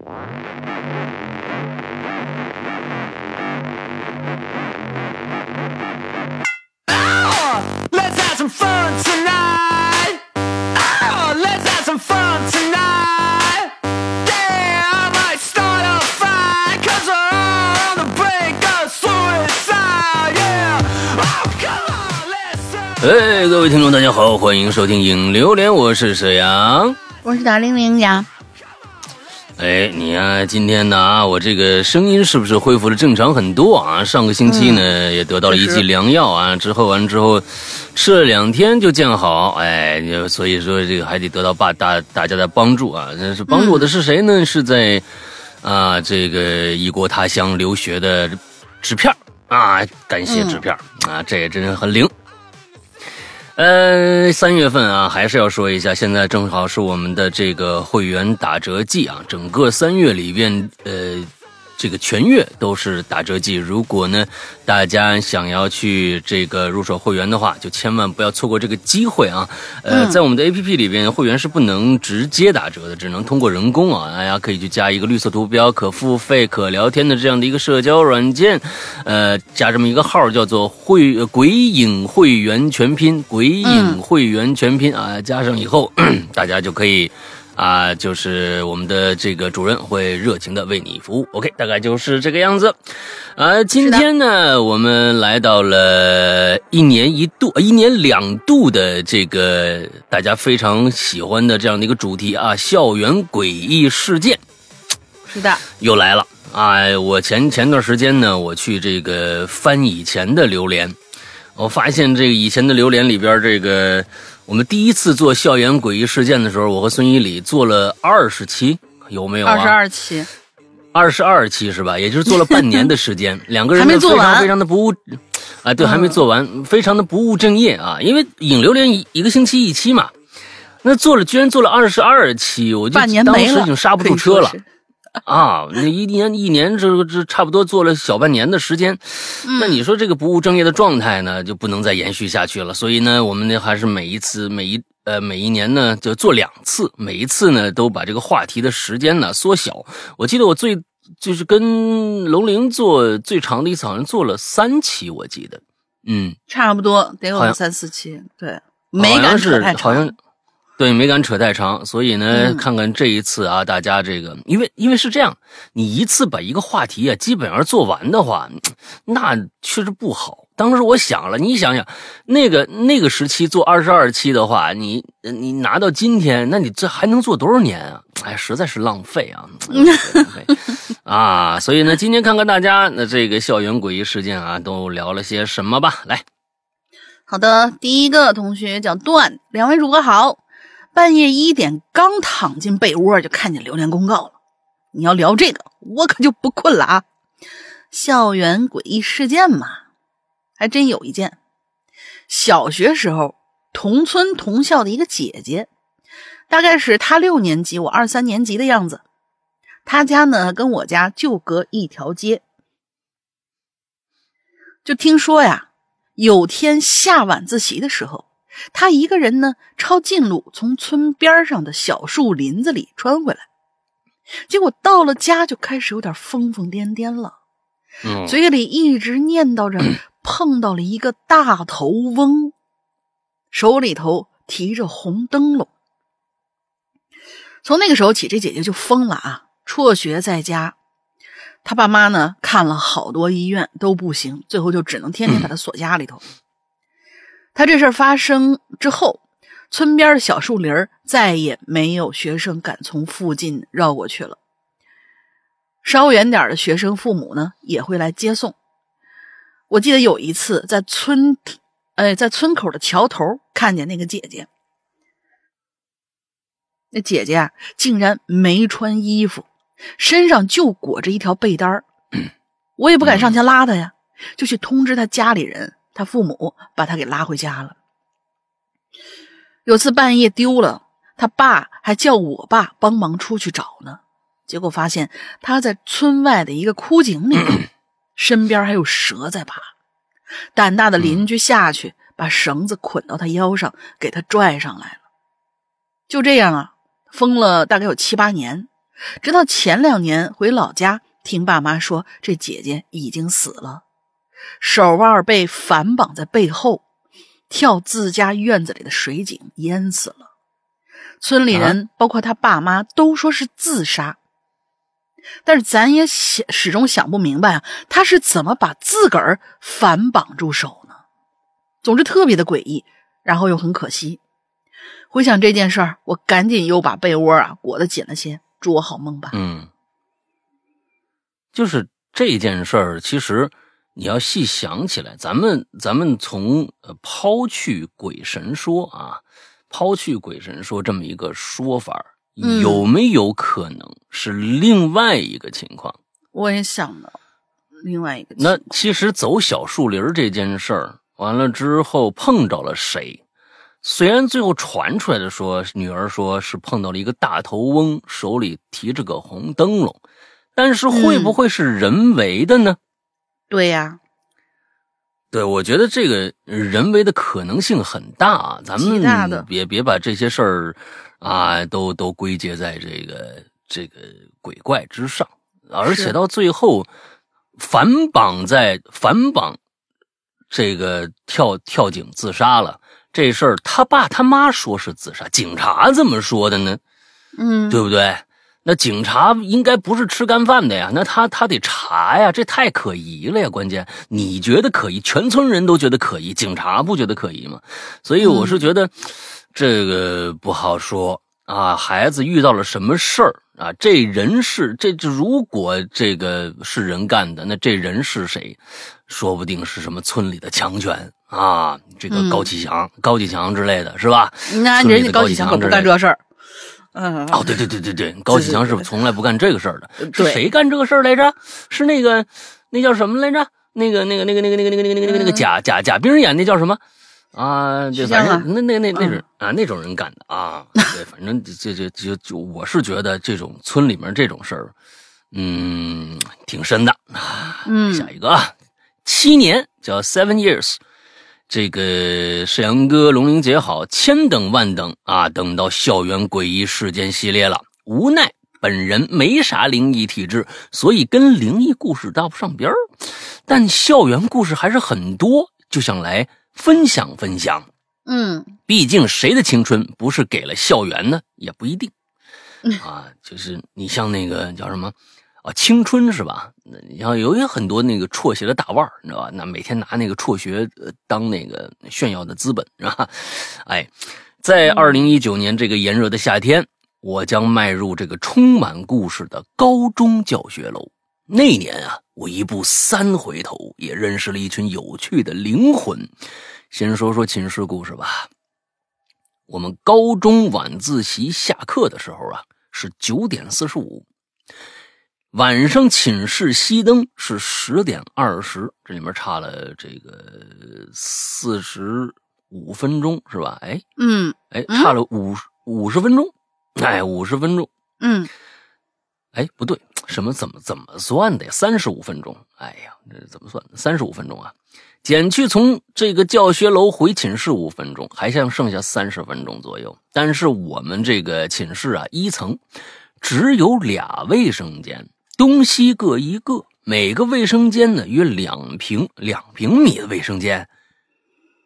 哎，各位听众，大家好，欢迎收听《影榴莲》，我是沈阳，我是大玲玲呀。哎，你呀，今天呢，啊我这个声音是不是恢复了正常很多啊？上个星期呢，也得到了一剂良药啊，之后完之后吃了两天就见好，哎，所以说这个还得得到大大大家的帮助啊。那是帮助我的是谁呢？是在啊这个异国他乡留学的纸片啊，感谢纸片啊，这也真是很灵。呃，三月份啊，还是要说一下，现在正好是我们的这个会员打折季啊，整个三月里边，呃。这个全月都是打折季，如果呢大家想要去这个入手会员的话，就千万不要错过这个机会啊！呃，在我们的 A P P 里边，会员是不能直接打折的，只能通过人工啊。大家可以去加一个绿色图标、可付费、可聊天的这样的一个社交软件，呃，加这么一个号叫做“会鬼影会员全拼”，鬼影会员全拼啊，加上以后 大家就可以。啊，就是我们的这个主任会热情的为你服务。OK，大概就是这个样子。啊，今天呢，我们来到了一年一度、一年两度的这个大家非常喜欢的这样的一个主题啊，校园诡异事件。是的，又来了啊！我前前段时间呢，我去这个翻以前的榴莲，我发现这个以前的榴莲里边这个。我们第一次做校园诡异事件的时候，我和孙一礼做了二十期，有没有？二十二期，二十二期是吧？也就是做了半年的时间，两个人 非常非常的不务，啊，对，还没做完，非常的不务正业啊！因为影流连一一个星期一期嘛，那做了居然做了二十二期，我就当时已经刹不住车了。啊，那一年一年，这这差不多做了小半年的时间，那你说这个不务正业的状态呢，就不能再延续下去了。所以呢，我们呢还是每一次每一呃每一年呢就做两次，每一次呢都把这个话题的时间呢缩小。我记得我最就是跟龙玲做最长的一次，好像做了三期，我记得，嗯，差不多得有三四期，对，没敢扯太长。对，没敢扯太长，所以呢，看看这一次啊，大家这个，因为因为是这样，你一次把一个话题啊基本上做完的话，那确实不好。当时我想了，你想想，那个那个时期做二十二期的话，你你拿到今天，那你这还能做多少年啊？哎，实在是浪费啊！浪费 啊！所以呢，今天看看大家那这个校园诡异事件啊，都聊了些什么吧。来，好的，第一个同学叫段，两位主播好。半夜一点，刚躺进被窝，就看见榴莲公告了。你要聊这个，我可就不困了啊！校园诡异事件嘛，还真有一件。小学时候，同村同校的一个姐姐，大概是她六年级，我二三年级的样子。她家呢，跟我家就隔一条街。就听说呀，有天下晚自习的时候。他一个人呢，抄近路从村边上的小树林子里穿回来，结果到了家就开始有点疯疯癫癫了，嘴里一直念叨着 碰到了一个大头翁，手里头提着红灯笼。从那个时候起，这姐姐就疯了啊！辍学在家，他爸妈呢看了好多医院都不行，最后就只能天天把他锁家里头。他这事发生之后，村边的小树林再也没有学生敢从附近绕过去了。稍远点的学生父母呢，也会来接送。我记得有一次在村，哎，在村口的桥头看见那个姐姐，那姐姐啊，竟然没穿衣服，身上就裹着一条被单 我也不敢上前拉她呀，就去通知她家里人。他父母把他给拉回家了。有次半夜丢了，他爸还叫我爸帮忙出去找呢。结果发现他在村外的一个枯井里，身边还有蛇在爬。胆大的邻居下去把绳子捆到他腰上，给他拽上来了。就这样啊，疯了大概有七八年，直到前两年回老家，听爸妈说这姐姐已经死了，手腕被反绑在背后，跳自家院子里的水井淹死了。村里人包括他爸妈都说是自杀，但是咱也想始终想不明白啊，他是怎么把自个儿反绑住手呢？总之特别的诡异，然后又很可惜。回想这件事儿，我赶紧又把被窝啊裹得紧了些，祝我好梦吧。嗯，就是这件事儿，其实你要细想起来，咱们咱们从呃抛去鬼神说啊，抛去鬼神说这么一个说法，嗯有没有可能是另外一个情况？我也想到另外一个情那，其实走小树林儿这件事儿完了之后碰着了谁？虽然最后传出来的说，女儿说是碰到了一个大头翁，手里提着个红灯笼，但是会不会是人为的呢？对呀，对，我觉得这个人为的可能性很大啊，咱们别别把这些事儿啊都都归结在这个这个鬼怪之上，而且到最后反绑在反绑这个跳跳井自杀了这事儿，他爸他妈说是自杀，警察怎么说的呢？嗯，对不对？那警察应该不是吃干饭的呀，那他他得查呀，这太可疑了呀！关键你觉得可疑，全村人都觉得可疑，警察不觉得可疑吗？所以我是觉得、这个不好说啊。孩子遇到了什么事儿啊？这人是这这，如果这个是人干的，那这人是谁？说不定是什么村里的强权啊，这个嗯高启强、高启强之类的是吧？那人家高启强可不干这事儿。嗯，哦，对对对对对，高启强是从来不干这个事儿的。是谁干这个事儿来着？是那个那叫什么来着？那个那个那个那个那个那个那个那个那个那个贾贾贾冰演那叫什么？啊，这徐江啊反正那那那那种啊那种人干的啊，对，反正这这就就我是觉得这种村里面这种事儿，嗯，挺深的。嗯下一个啊，七年叫 seven years。这个沈阳哥龙玲姐好，千等万等啊，等到校园诡异事件系列了。无奈本人没啥灵异体质，所以跟灵异故事搭不上边儿。但校园故事还是很多，就想来分享分享。嗯毕竟谁的青春不是给了校园呢？也不一定嗯啊。就是你像那个叫什么啊，青春是吧？那你像有有很多那个辍学的大腕儿，你知道吧？那每天拿那个辍学呃当那个炫耀的资本，是吧？哎，在二零一九年这个炎热的夏天，我将迈入这个充满故事的高中教学楼。那年啊，我一步三回头，也认识了一群有趣的灵魂。先说说寝室故事吧。我们高中晚自习下课的时候啊，是九点四十五，晚上寝室熄灯是十点二十，这里面差了这个四十五分钟是吧？哎嗯哎，嗯差了五五十分钟，哎，五十分钟，嗯，哎，不对，什么怎么怎么算的呀？三十五分钟，哎呀，这怎么算的？三十五分钟啊，减去从这个教学楼回寝室五分钟，还剩剩下三十分钟左右。但是我们这个寝室啊，一层只有俩卫生间，东西各一个，每个卫生间呢约两平两平米的卫生间。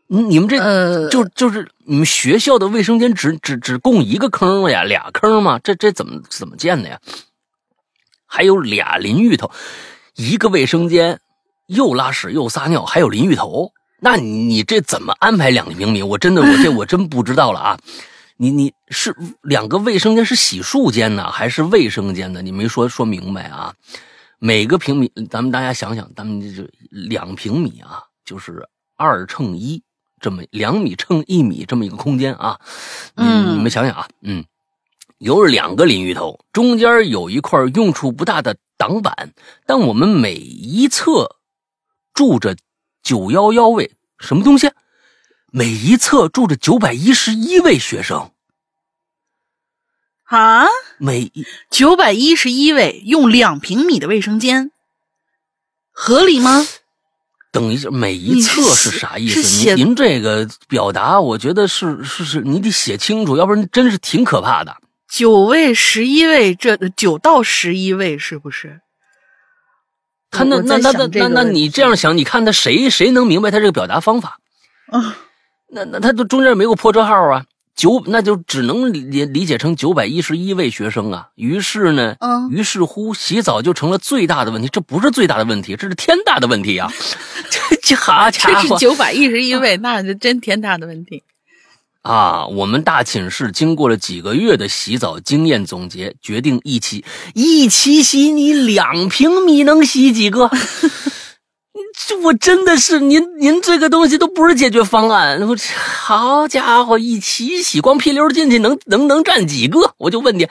你你们这呃，就就是你们学校的卫生间只只只供一个坑了呀，俩坑吗？这这怎么怎么建的呀？还有俩淋浴头，一个卫生间又拉屎又撒尿，还有淋浴头，那你你这怎么安排两平米？我真的我这我真不知道了啊！你你是两个卫生间是洗漱间呢，还是卫生间呢？你没说说明白啊？每个平米，咱们大家想想，咱们这就两平米啊，就是二乘一，这么两米乘一米这么一个空间啊。你嗯你们想想啊，嗯，有两个淋浴头，中间有一块用处不大的挡板，但我们每一侧住着九幺幺位什么东西？每一侧住着九百一十一位学生，啊，每一九百一十一位用两平米的卫生间，合理吗？等一下，每一你侧是是啥意思？您您这个表达，我觉得是是是，你得写清楚，要不然真是挺可怕的。九位、十一位，这九到十一位是不是？他那那那那那那你这样想，你看他谁谁能明白他这个表达方法？啊，那那他都中间没有破折号啊，九那就只能理理解成九百一十一位学生啊。于是呢，嗯于是乎洗澡就成了最大的问题。这不是最大的问题，这是天大的问题啊！这这好家伙这是伙九百一十一位，那是真天大的问题。啊！我们大寝室经过了几个月的洗澡经验总结，决定一起一起洗。你两平米能洗几个？这我真的是您您这个东西都不是解决方案。我好家伙，一起洗，光屁溜进去能能能占几个？我就问你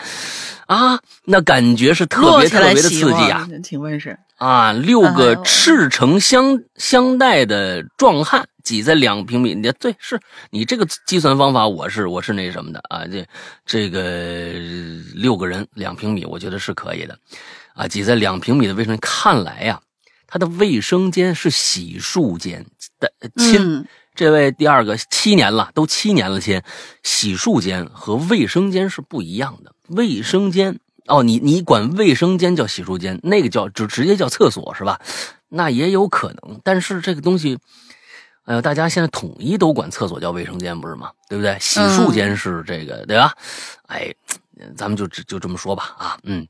啊，那感觉是特别特别的刺激啊！请问是？啊，六哎个赤诚相相待的壮汉挤在两平米，你对，是你这个计算方法，我是我是那什么的啊，这这个六个人两平米，我觉得是可以的，啊，挤在两平米的卫生间，看来呀、他的卫生间是洗漱间的亲。嗯，这位第二个七年了，都七年了，亲，洗漱间和卫生间是不一样的。卫生间哦，你你管卫生间叫洗漱间，那个叫直直接叫厕所是吧？那也有可能，但是这个东西，哎呀，大家现在统一都管厕所叫卫生间，不是吗？对不对？洗漱间是这个，对吧？哎，咱们就就就这么说吧啊，嗯。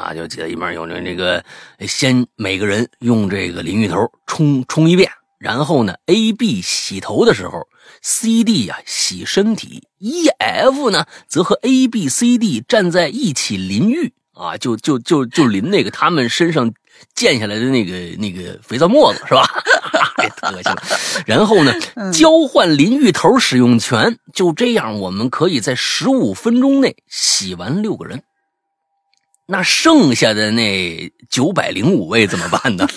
啊，就记得里面有那那个，先每个人用这个淋浴头冲冲一遍，然后呢，A、B 洗头的时候，C、D 呀、洗身体，E、F 呢则和 A、B、C、D 站在一起淋浴啊，就就就就淋那个他们身上溅下来的那个那个肥皂沫子是吧？太恶心了。然后呢，交换淋浴头使用权，就这样我们可以在十五分钟内洗完六个人。那剩下的那九百零五位怎么办呢？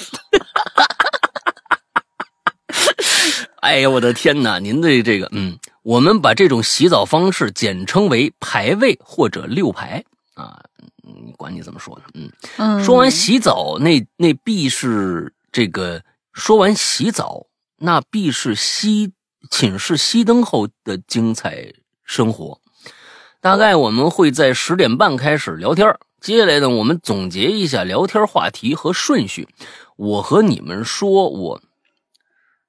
哎呀，我的天哪！您的这个，嗯，我们把这种洗澡方式简称为排位或者六排啊，你管你怎么说呢？嗯，嗯，说完洗澡，那那必是这个，说完洗澡，那必是熄寝室熄灯后的精彩生活。大概我们会在十点半开始聊天儿接下来呢，我们总结一下聊天话题和顺序。我和你们说，我，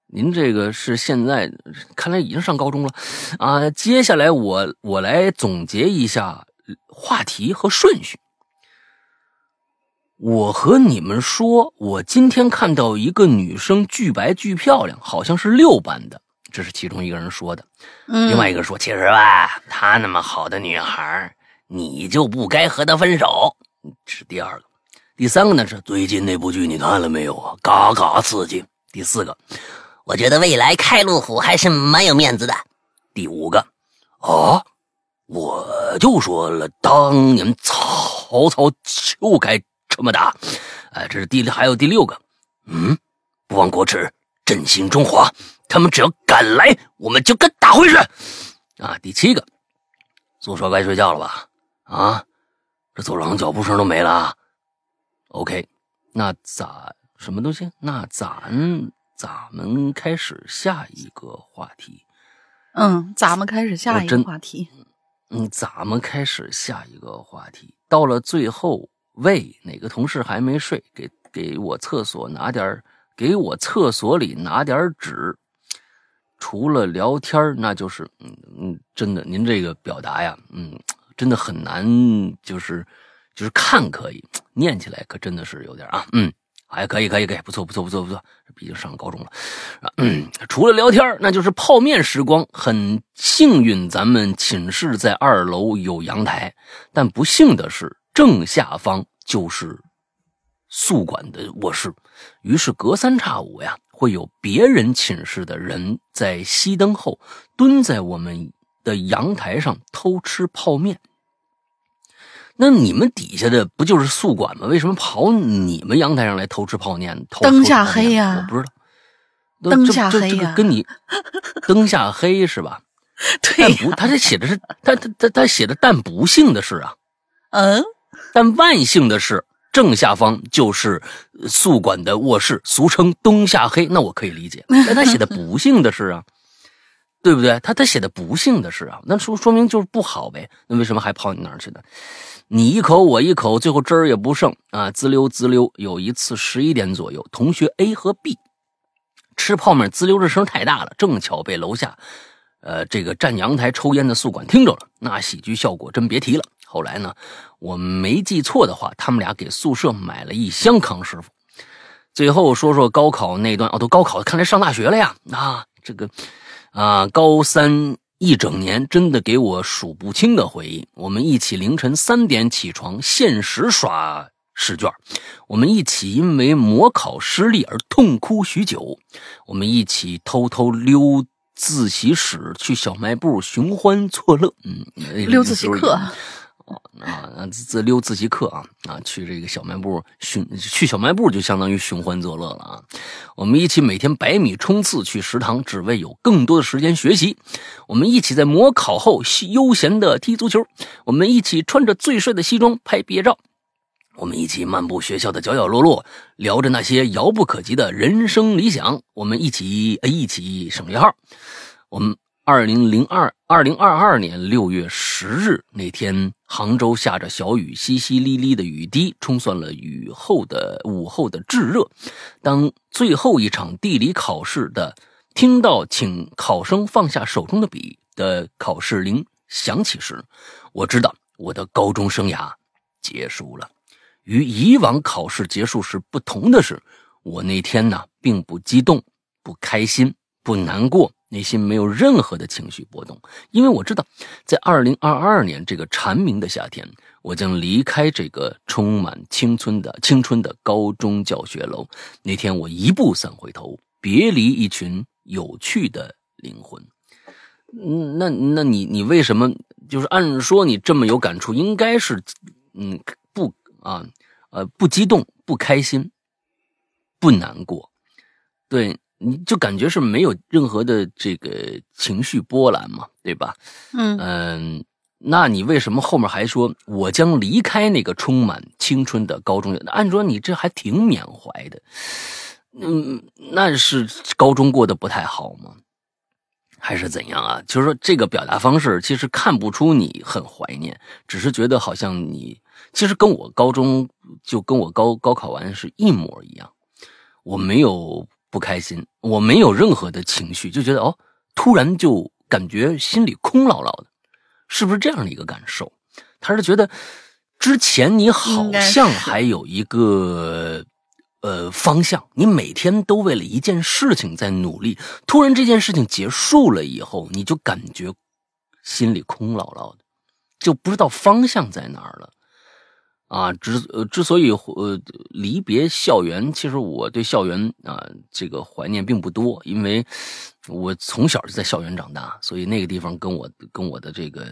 您这个是现在看来已经上高中了啊。接下来我我来总结一下话题和顺序。我和你们说，我今天看到一个女生巨白巨漂亮，好像是六班的，这是其中一个人说的。嗯，另外一个说，其实吧，她那么好的女孩，你就不该和他分手。这是第二个。第三个呢是最近那部剧你看了没有啊？嘎嘎刺激。第四个，我觉得未来开路虎还是蛮有面子的。第五个，啊，我就说了，当年曹操就该这么打。哎，这是第还有第六个，嗯，不忘国耻，振兴中华。他们只要敢来，我们就跟打回去。啊，第七个，宿舍该睡觉了吧？啊，这走廊脚步声都没了啊。OK，那咋什么东西？那咱咱们开始下一个话题。嗯，咱们开始下一个话题。嗯，咱们开始下一个话题。到了最后，喂，哪个同事还没睡？给给我厕所拿点给我厕所里拿点纸。除了聊天儿那就是嗯嗯，真的，您这个表达呀，嗯，真的很难，就是就是看可以，念起来可真的是有点啊，嗯，还可以可以可以，不错不错不错不错，毕竟上高中了。嗯，除了聊天那就是泡面时光。很幸运，咱们寝室在二楼有阳台，但不幸的是，正下方就是宿管的卧室。于是隔三差五呀，会有别人寝室的人在熄灯后蹲在我们的阳台上偷吃泡面。那你们底下的不就是宿管吗？为什么跑你们阳台上来偷吃泡面？偷灯下黑呀我不知道。灯下黑呀这个跟你 灯下黑是吧？对呀，但不，他这写的是他他他他写的，但不幸的是啊，嗯，但万幸的是，正下方就是呃宿管的卧室，俗称灯下黑，那我可以理解。但他写的不幸的是啊，对不对？他他写的不幸的事啊，那说说明就是不好呗。那为什么还跑你那儿去呢？你一口我一口，最后汁儿也不剩啊，滋溜滋溜。有一次十一点左右，同学 A 和 B 吃泡面，滋溜这声太大了，正巧被楼下，呃，这个站阳台抽烟的宿管听着了，那喜剧效果真别提了。后来呢，我没记错的话，他们俩给宿舍买了一箱康师傅。最后说说高考那段哦，都高考，看来上大学了呀。啊，这个啊，高三。一整年真的给我数不清的回忆。我们一起凌晨三点起床，限时刷试卷；我们一起因为模考失利而痛哭许久；我们一起偷偷溜自习室去小卖部寻欢作乐。嗯，溜自习课。啊，自溜自习课啊啊，去这个小卖部寻去小卖部就相当于寻欢作乐了啊。我们一起每天百米冲刺去食堂，只为有更多的时间学习。我们一起在模考后悠闲的踢足球。我们一起穿着最帅的西装拍毕业照。我们一起漫步学校的角角落落，聊着那些遥不可及的人生理想。我们一起一起省略号。我们。二零零二二零二二年六月十日那天，杭州下着小雨，淅淅沥沥的雨滴冲散了雨后的午后的炙热。当最后一场地理考试的听到“请考生放下手中的笔”的考试铃响起时，我知道我的高中生涯结束了。与以往考试结束时不同的是，我那天呢，并不激动、不开心、不难过。内心没有任何的情绪波动，因为我知道，在二零二二年这个蝉鸣的夏天，我将离开这个充满青春的青春的高中教学楼。那天，我一步三回头，别离一群有趣的灵魂。嗯，那那你你为什么就是按说你这么有感触，应该是嗯不啊呃不激动、不开心、不难过，对。你就感觉是没有任何的这个情绪波澜嘛，对吧？嗯嗯，那你为什么后面还说我将离开那个充满青春的高中？按说你这还挺缅怀的，嗯，那是高中过得不太好吗？还是怎样啊？就是说这个表达方式其实看不出你很怀念，只是觉得好像你其实跟我高中就跟我高高考完是一模一样，我没有。不开心，我没有任何的情绪，就觉得哦，突然就感觉心里空落落的，是不是这样的一个感受？他是觉得之前你好像还有一个呃方向，你每天都为了一件事情在努力，突然这件事情结束了以后，你就感觉心里空落落的，就不知道方向在哪儿了。啊，之呃，之所以呃离别校园，其实我对校园啊这个怀念并不多，因为我从小就在校园长大，所以那个地方跟我跟我的这个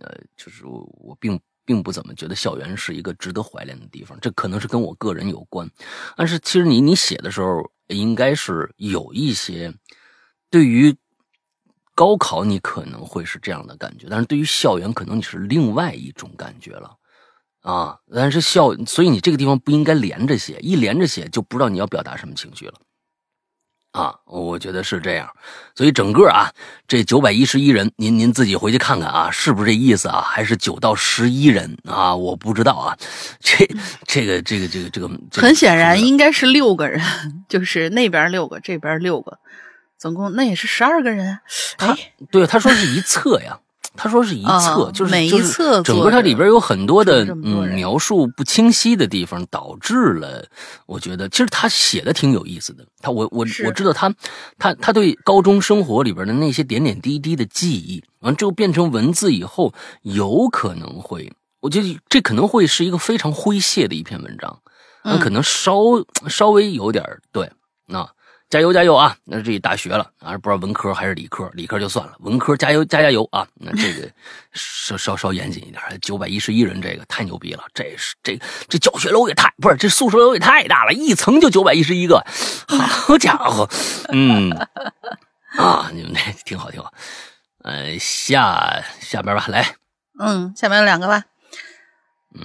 呃，就是我并并不怎么觉得校园是一个值得怀念的地方，这可能是跟我个人有关。但是其实你你写的时候，应该是有一些对于高考你可能会是这样的感觉，但是对于校园可能你是另外一种感觉了。啊，但是笑，所以你这个地方不应该连着写，一连着写就不知道你要表达什么情绪了。啊，我觉得是这样，所以整个啊，这九百一十一人，您您自己回去看看啊，是不是这意思啊？还是九到十一人啊？我不知道啊，这这个这个这个这个，很显然应该是六个人，就是那边六个，这边六个，总共那也是十二个人。他对他说是一册呀。他说是一册，就是每一册整个它里边有很多的嗯描述不清晰的地方，导致了我觉得其实他写的挺有意思的。他我我我知道他他他对高中生活里边的那些点点滴滴的记忆，完之后变成文字以后，有可能会，我觉得这可能会是一个非常诙谐的一篇文章，那可能稍稍微有点对那。加油加油啊！那这大学了啊，不知道文科还是理科，理科就算了，文科加油加加油啊！那这个 稍稍稍严谨一点，九百一十一人，这个太牛逼了！这是这这教学楼也太不是，这宿舍楼也太大了，一层就九百一十一个，好家伙，嗯啊，你们这挺好挺好，呃，下下边吧，来，嗯，下面有两个吧，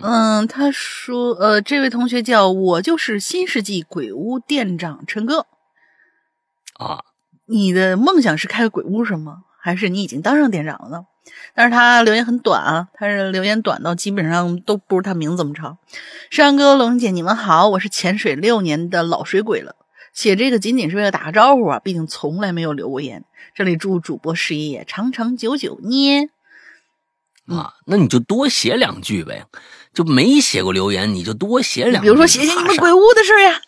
嗯，他说，呃，这位同学叫我就是新世纪鬼屋店长陈哥。啊，你的梦想是开个鬼屋是吗？还是你已经当上店长了呢？但是他留言很短啊，他是留言短到基本上都不如他名字这么长。山哥、龙姐，你们好，我是潜水六年的老水鬼了。写这个仅仅是为了打个招呼啊，毕竟从来没有留过言。这里祝主播事业长长久久捏。啊，那你就多写两句呗，就没写过留言，你就多写两句。比如说写写你们鬼屋的事儿呀。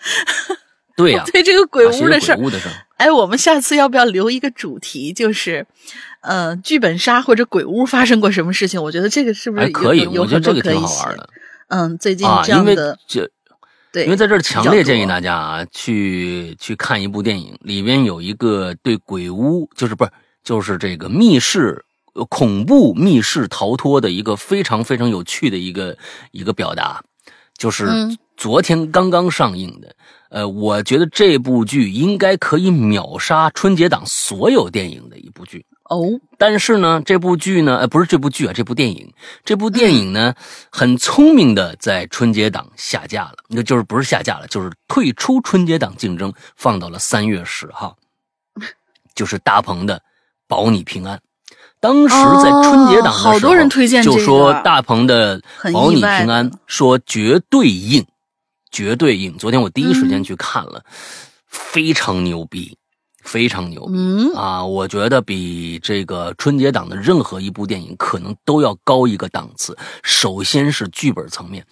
对呀，对这个鬼屋的事儿。哎，我们下次要不要留一个主题，就是，呃，剧本杀或者鬼屋发生过什么事情？我觉得这个是不是可以？我觉得这个挺好玩的。嗯，最近这样的，这对，因为在这儿强烈建议大家啊，去去看一部电影，里边有一个对鬼屋，就是不是就是这个密室。恐怖密室逃脱的一个非常非常有趣的一个一个表达，就是昨天刚刚上映的。呃，我觉得这部剧应该可以秒杀春节档所有电影的一部剧哦。但是呢，这部剧呢，呃，不是这部剧啊，这部电影，这部电影呢，很聪明的在春节档下架了，那就是不是下架了，就是退出春节档竞争，放到了三月十号，就是大鹏的《保你平安》。当时在春节档的时候，就说大鹏的《保你平安》说绝对硬，绝对硬。昨天我第一时间去看了，非常牛逼，非常牛逼啊！我觉得比这个春节档的任何一部电影可能都要高一个档次。首先是剧本层面。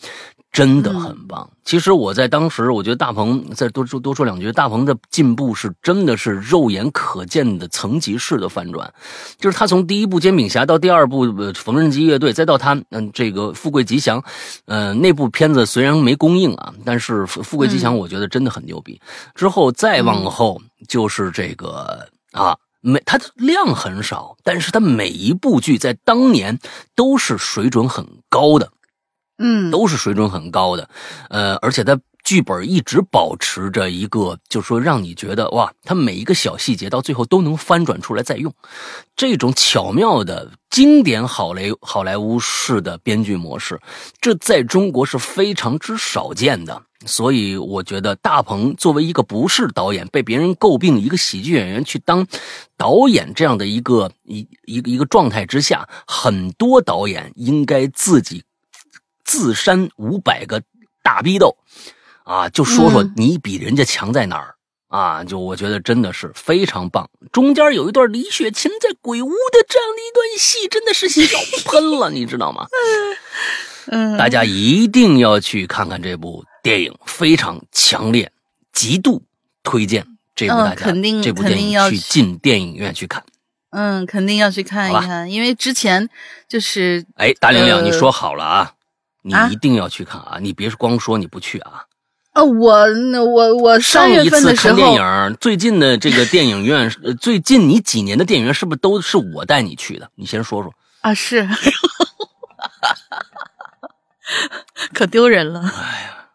真的很棒。其实我在当时，我觉得大鹏再多说多说两句，大鹏的进步是真的是肉眼可见的层级式的反转。就是他从第一部《煎饼侠》到第二部《缝纫机乐队》，再到他嗯这个《富贵吉祥》，呃那部片子虽然没公映啊，但是《富贵吉祥》我觉得真的很牛逼。之后再往后就是这个啊，每他的量很少，但是他每一部剧在当年都是水准很高的。嗯，都是水准很高的，呃，而且他剧本一直保持着一个，就是说让你觉得哇，他每一个小细节到最后都能翻转出来再用，这种巧妙的经典好莱好莱坞式的编剧模式，这在中国是非常之少见的。所以我觉得大鹏作为一个不是导演，被别人诟病一个喜剧演员去当导演这样的一个一一个一个状态之下，很多导演应该自己。自扇五百个大逼斗，啊，就说说你比人家强在哪儿啊？就我觉得真的是非常棒。中间有一段李雪琴在鬼屋的这样的一段戏，真的是笑喷了，你知道吗？嗯，大家一定要去看看这部电影，非常强烈，极度推荐这部大家肯定这部电影去进电影院去看。嗯，肯定要去看一看，因为之前就是哎，大玲玲，你说好了啊。你一定要去看啊！你别光说你不去啊！呃，我那我我上一次看电影，最近的这个电影院，最近你几年的电影院是不是都是我带你去的？你先说说啊！是，可丢人了！哎呀。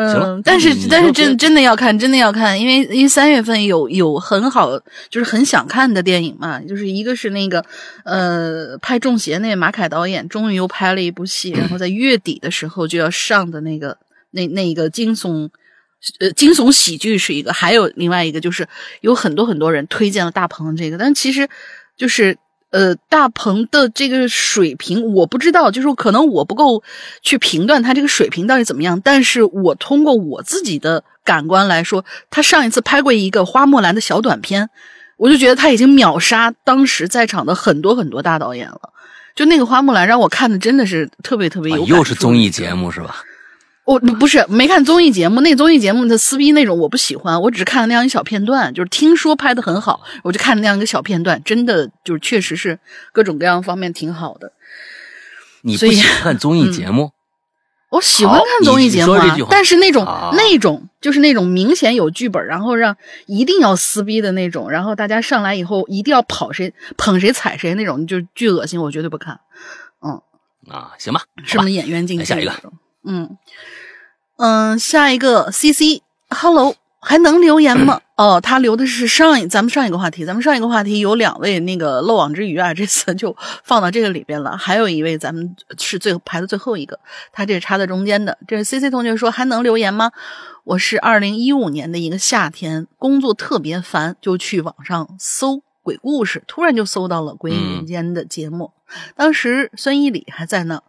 嗯，但是但是真真的要看，真的要看，因为因为三月份有有很好，就是很想看的电影嘛，就是一个是那个呃拍《中邪》那马凯导演终于又拍了一部戏，然后在月底的时候就要上的那个那那个惊悚呃惊悚喜剧是一个，还有另外一个就是有很多很多人推荐了大鹏这个，但其实就是。呃，大鹏的这个水平我不知道，就是可能我不够去评断他这个水平到底怎么样。但是我通过我自己的感官来说，他上一次拍过一个花木兰的小短片，我就觉得他已经秒杀当时在场的很多很多大导演了。就那个花木兰让我看的真的是特别特别有，又是综艺节目是吧？我不是没看综艺节目，那综艺节目的撕逼那种我不喜欢，我只是看了那样一小片段，就是听说拍的很好，我就看了那样一个小片段，真的就是确实是各种各样方面挺好的。你不喜 欢看综艺节目？我喜欢看综艺节目，但是那种那种就是那种明显有剧本，然后让一定要撕逼的那种，然后大家上来以后一定要跑谁捧谁踩谁那种，就巨恶心，我绝对不看。嗯啊，行吧，什么演员竞技？下一个，嗯。嗯，下一个 C C，Hello，还能留言吗？哦，他留的是上一咱们上一个话题，咱们上一个话题有两位那个漏网之鱼啊，这次就放到这个里边了。还有一位咱们是最排的最后一个，他这插在中间的。这 C C 同学说还能留言吗？我是二零一五年的一个夏天，工作特别烦，就去网上搜。鬼故事，突然就搜到了《鬼影人间》的节目。当时孙一礼还在呢，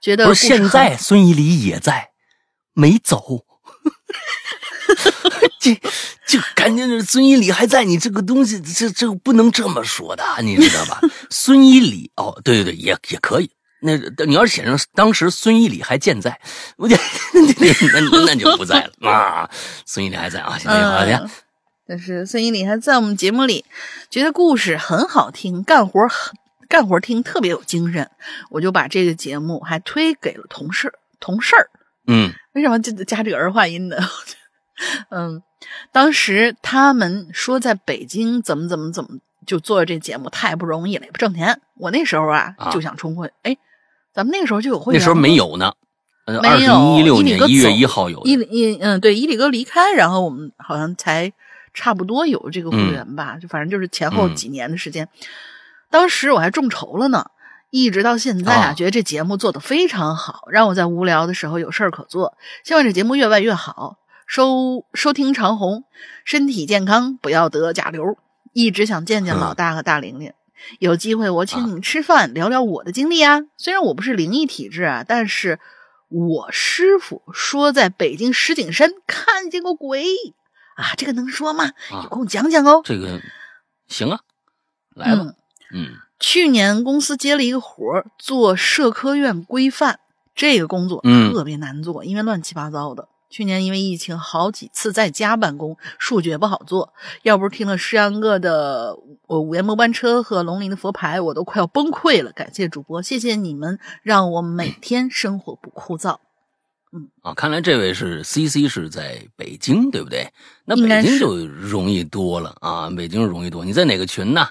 觉得不是现在孙一礼也在，没走。这就感觉孙一礼还在，你这个东西，这这不能这么说的，你知道吧？孙一礼哦，对对对，也也可以。那你要是写上当时孙一礼还健在，我就 那那那就不在了啊。孙一礼还在啊，行行好的。但是孙一礼还在我们节目里，觉得故事很好听，干活很干活听特别有精神，我就把这个节目还推给了同事同事儿。嗯，为什么就加这个儿化音呢？嗯，当时他们说在北京怎么怎么怎么就做这节目太不容易了，也不挣钱。我那时候啊就想冲会，哎，咱们那个时候就有会员，那时候没有呢，没有。一六年一月一号有。伊伊嗯，对，伊里哥离开，然后我们好像才差不多有这个会员吧，就反正就是前后几年的时间。当时我还众筹了呢，一直到现在啊，觉得这节目做的非常好，让我在无聊的时候有事儿可做。希望这节目越办越好。收收听长虹，身体健康，不要得甲流。一直想见见老大和大玲玲，有机会我请你们吃饭，聊聊我的经历啊。虽然我不是灵异体质啊，但是我师傅说在北京石景山看见过鬼啊，这个能说吗？有空讲讲哦。这个行啊，来吧。嗯，去年公司接了一个活儿做社科院规范，这个工作特别难做，因为乱七八糟的。去年因为疫情，好几次在家办公，数据也不好做。要不是听了诗阳哥的《呃午夜末班车》和龙鳞的佛牌，我都快要崩溃了。感谢主播，谢谢你们，让我每天生活不枯燥。嗯，啊，看来这位是 C C 是在北京，对不对？那北京就容易多了啊，北京容易多。你在哪个群呢？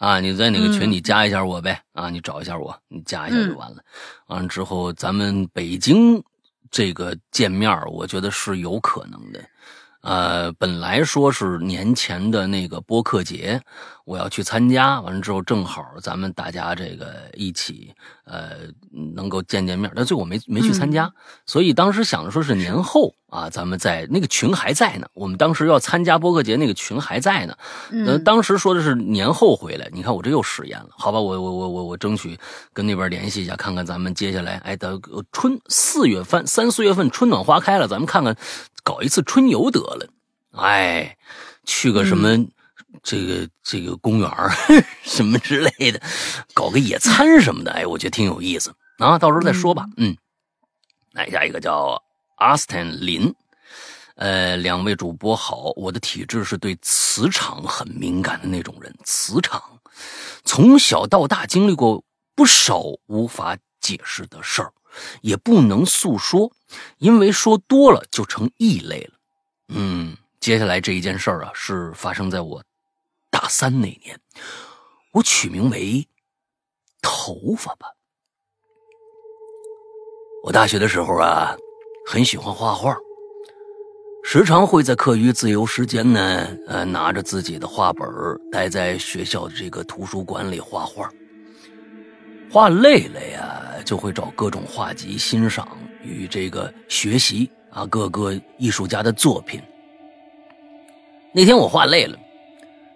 啊，你在哪个群？你加一下我呗。啊，你找一下我，你加一下就完了。完了之后，咱们北京。这个见面我觉得是有可能的。呃，本来说是年前的那个播客节，我要去参加，完了之后正好咱们大家这个一起，呃，能够见见面，但最后我没没去参加，所以当时想着说是年后啊，咱们在那个群还在呢，我们当时要参加播客节那个群还在呢，嗯，当时说的是年后回来，你看我这又食言了，好吧，我我我我我争取跟那边联系一下，看看咱们接下来，哎，等春四月份三四月份春暖花开了，咱们看看。搞一次春游得了，哎，去个什么这个这个公园 什么之类的，搞个野餐什么的，哎，我觉得挺有意思啊。到时候再说吧。嗯，来下一个叫阿斯坦林，呃，两位主播好，我的体质是对磁场很敏感的那种人，磁场从小到大经历过不少无法解释的事儿。也不能诉说，因为说多了就成异类了。嗯，接下来这一件事儿啊，是发生在我大三那年，我取名为“头发”吧。我大学的时候啊，很喜欢画画，时常会在课余自由时间呢，呃，拿着自己的画本待在学校的这个图书馆里画画。画累了呀，就会找各种画集欣赏与这个学习啊，各个艺术家的作品。那天我画累了，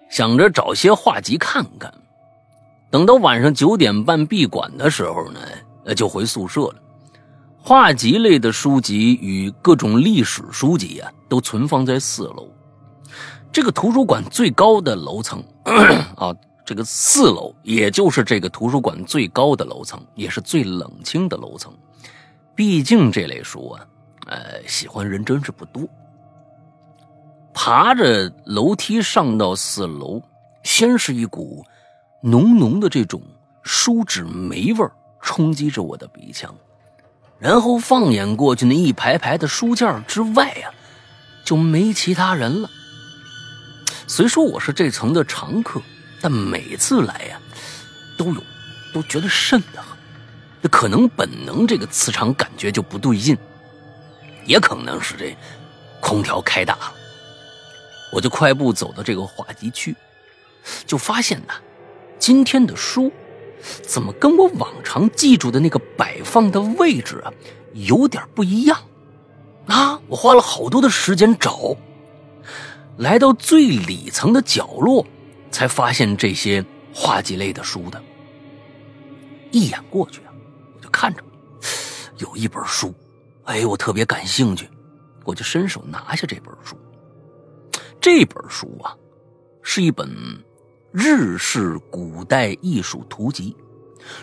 想着找些画集看看。等到晚上九点半闭馆的时候呢，呃，就回宿舍了。画集类的书籍与各种历史书籍啊，都存放在四楼。这个图书馆最高的楼层 啊。这个四楼，也就是这个图书馆最高的楼层，也是最冷清的楼层。毕竟这类书啊，呃，喜欢人真是不多。爬着楼梯上到四楼，先是一股浓浓的这种书纸霉味冲击着我的鼻腔，然后放眼过去那一排排的书架之外啊，就没其他人了。虽说我是这层的常客。但每次来呀，都有，都觉得瘆得很。这可能本能这个磁场感觉就不对劲，也可能是这空调开大了。我就快步走到这个画集区，就发现呐，今天的书怎么跟我往常记住的那个摆放的位置啊，有点不一样。啊，我花了好多的时间找，来到最里层的角落。才发现这些画技类的书的。一眼过去啊，我就看着有一本书，哎，我特别感兴趣，我就伸手拿下这本书。这本书啊，是一本日式古代艺术图集，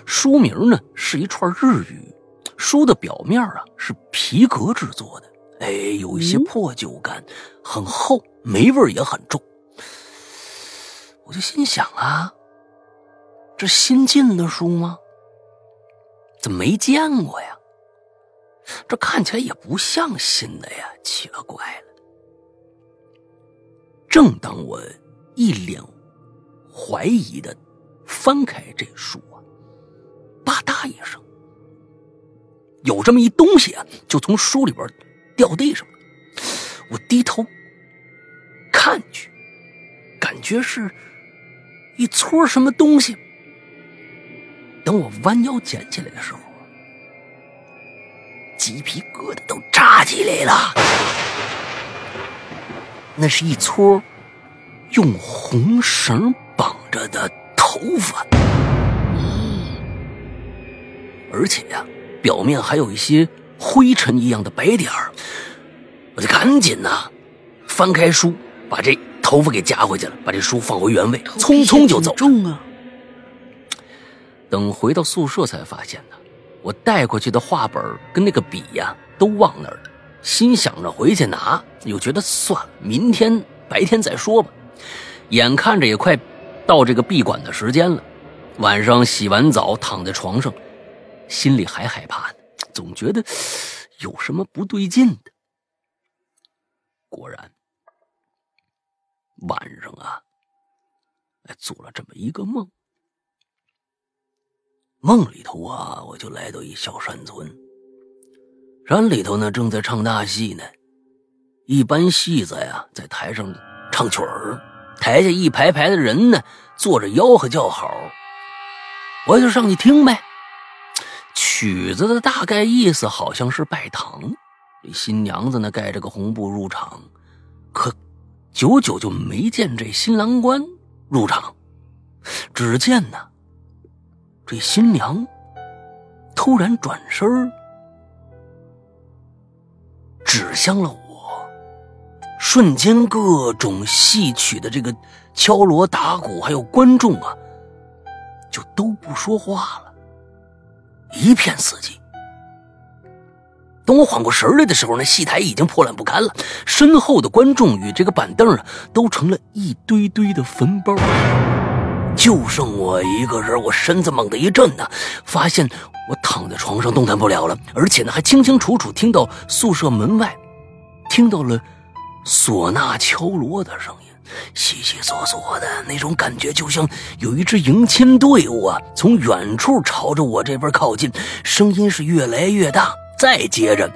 书名呢是一串日语。书的表面啊是皮革制作的，哎，有一些破旧感，很厚，霉味也很重。我就心想啊，这新进的书吗？怎么没见过呀？这看起来也不像新的呀，奇了怪了。正当我一脸怀疑的翻开这书啊，吧嗒一声，有这么一东西啊，就从书里边掉地上了。我低头看去，感觉是一撮什么东西。等我弯腰捡起来的时候，鸡皮疙瘩都炸起来了。那是一撮用红绳绑着的头发，而且呀，表面还有一些灰尘一样的白点儿。我就赶紧呐，翻开书，把这头发给夹回去了，把这书放回原位，匆匆就走。重啊！等回到宿舍才发现呢，我带过去的画本跟那个笔呀都忘那儿了。心想着回去拿，又觉得算了，明天白天再说吧。眼看着也快到这个闭馆的时间了，晚上洗完澡躺在床上，心里还害怕呢，总觉得有什么不对劲的。果然，晚上啊，哎，做了这么一个梦。梦里头啊，我就来到一小山村，山里头呢正在唱大戏呢，一班戏子呀在台上唱曲儿，台下一排排的人呢坐着吆喝叫好，我就上去听呗。曲子的大概意思好像是拜堂，这新娘子呢盖着个红布入场，可久久就没见这新郎官入场，只见呢。这新娘突然转身指向了我，瞬间各种戏曲的这个敲锣打鼓，还有观众啊，就都不说话了，一片死寂。等我缓过神来的时候，那戏台已经破烂不堪了，身后的观众与这个板凳啊，都成了一堆堆的坟包。就剩我一个人，我身子猛地一震呢，发现我躺在床上动弹不了了，而且呢还清清楚楚听到宿舍门外听到了唢呐敲锣的声音，悉悉索索的那种感觉，就像有一支迎亲队伍啊从远处朝着我这边靠近，声音是越来越大，再接着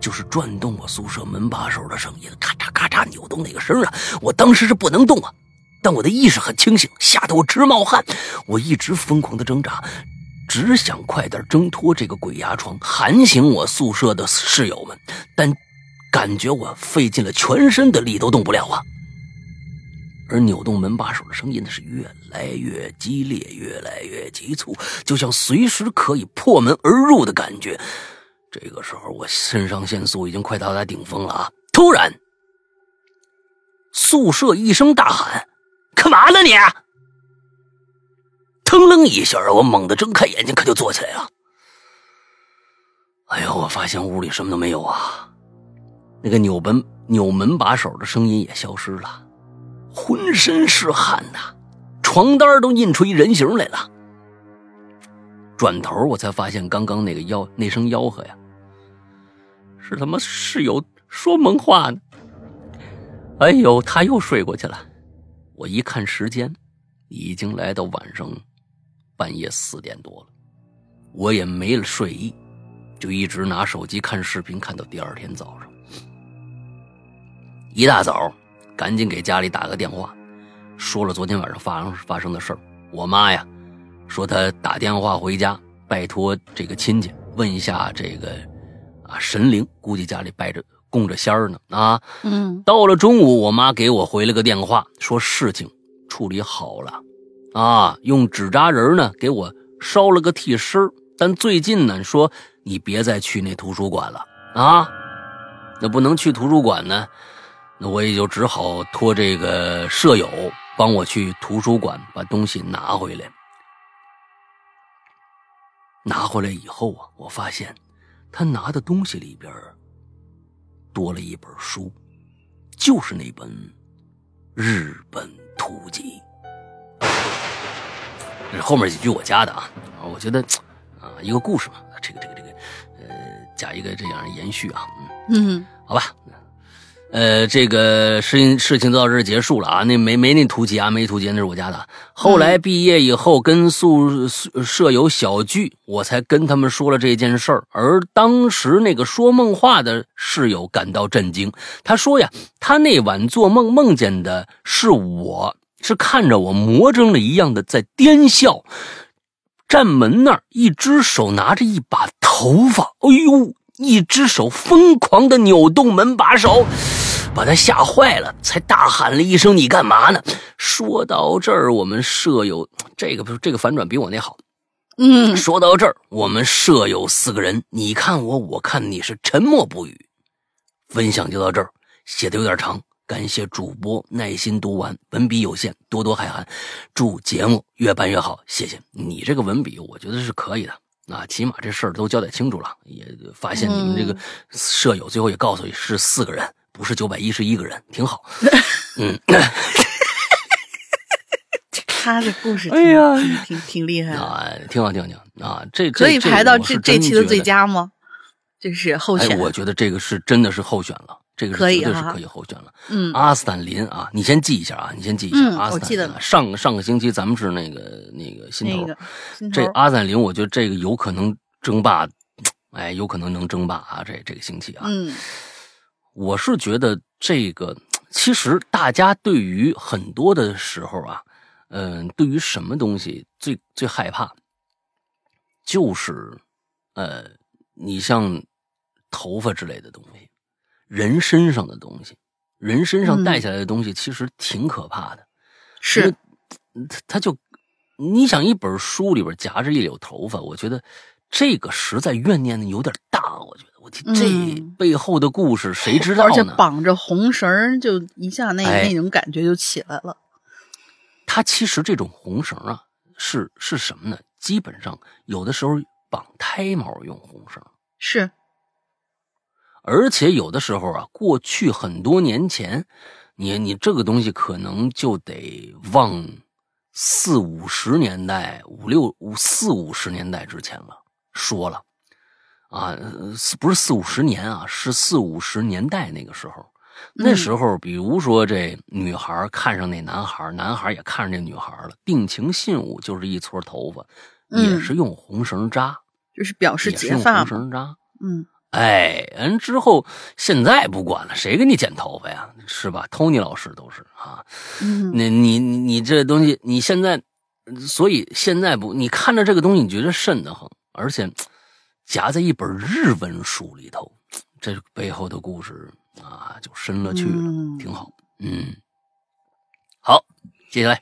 就是转动我宿舍门把手的声音，咔嚓咔嚓扭动那个声啊，我当时是不能动啊。但我的意识很清醒，吓得我直冒汗。我一直疯狂的挣扎，只想快点挣脱这个鬼压床，喊醒我宿舍的室友们。但感觉我费尽了全身的力都动不了啊！而扭动门把手的声音呢，是越来越激烈，越来越急促，就像随时可以破门而入的感觉。这个时候，我肾上腺素已经快到达顶峰了啊！突然，宿舍一声大喊。干嘛呢你？腾楞一下，我猛地睁开眼睛，可就坐起来了。哎呦，我发现屋里什么都没有啊，那个扭门扭门把手的声音也消失了，浑身是汗呐，床单都印出一人形来了。转头我才发现，刚刚那个吆那声吆喝呀，是他妈室友说梦话呢。哎呦，他又睡过去了。我一看时间，已经来到晚上半夜四点多了，我也没了睡意，就一直拿手机看视频，看到第二天早上。一大早，赶紧给家里打个电话，说了昨天晚上发生发生的事儿。我妈呀，说她打电话回家，拜托这个亲戚问一下这个啊神灵，估计家里拜着。供着仙儿呢啊！嗯，到了中午，我妈给我回了个电话，说事情处理好了，啊，用纸扎人呢给我烧了个替身但最近呢说你别再去那图书馆了啊，那不能去图书馆呢，那我也就只好托这个舍友帮我去图书馆把东西拿回来。拿回来以后啊，我发现他拿的东西里边多了一本书，就是那本《日本图集》。这后面几句我加的啊，我觉得啊，一个故事嘛，这个这个这个，呃，加一个这样延续啊，嗯，嗯，好吧。呃，这个事情事情到这儿结束了啊，那没没那图集啊，没图集那是我家的。后来毕业以后跟宿宿舍友小聚，我才跟他们说了这件事儿。而当时那个说梦话的室友感到震惊，他说呀，他那晚做梦梦见的是我，是看着我魔怔了一样的在癫笑，站门那儿，一只手拿着一把头发，哎呦，一只手疯狂的扭动门把手。把他吓坏了，才大喊了一声：“你干嘛呢？”说到这儿，我们舍友这个不这个反转比我那好。嗯，说到这儿，我们舍友四个人，你看我，我看你，是沉默不语。分享就到这儿，写的有点长，感谢主播耐心读完，文笔有限，多多海涵。祝节目越办越好，谢谢你这个文笔，我觉得是可以的。啊，起码这事儿都交代清楚了，也发现你们这个舍友最后也告诉你是四个人。不是九百一十一个人，挺好。嗯，他的故事，哎呀，挺挺厉害啊，挺好，挺好，挺好啊。这可以排到这这期的最佳吗？这是候选。我觉得这个是真的是候选了，这个绝对是可以候选了。嗯，阿斯坦林啊，你先记一下啊，你先记一下。阿斯坦林，上上个星期咱们是那个那个心头，这阿斯坦林，我觉得这个有可能争霸，哎，有可能能争霸啊，这这个星期啊。嗯。我是觉得这个，其实大家对于很多的时候啊，嗯，对于什么东西最最害怕，就是，呃，你像头发之类的东西，人身上的东西，人身上带下来的东西，其实挺可怕的。是，他他就，你想一本书里边夹着一绺头发，我觉得这个实在怨念有点大，我觉得。我这背后的故事谁知道呢？而且绑着红绳，就一下那那种感觉就起来了。他其实这种红绳啊，是是什么呢？基本上有的时候绑胎毛用红绳，是。而且有的时候啊，过去很多年前，你你这个东西可能就得往四五十年代、五六五四五十年代之前了，说了。啊，四不是四五十年啊，是四五十年代那个时候。那时候，比如说这女孩看上那男孩，男孩也看上这女孩了，定情信物就是一撮头发，也是用红绳扎，就是表示结发。红绳扎，嗯，哎，完之后现在不管了，谁给你剪头发呀？是吧？Tony 老师都是啊。嗯，那你你这东西，你现在，所以现在不，你看着这个东西，你觉得瘆得慌，而且。夹在一本日文书里头，这背后的故事啊，就深了去了，挺好。嗯，好，接下来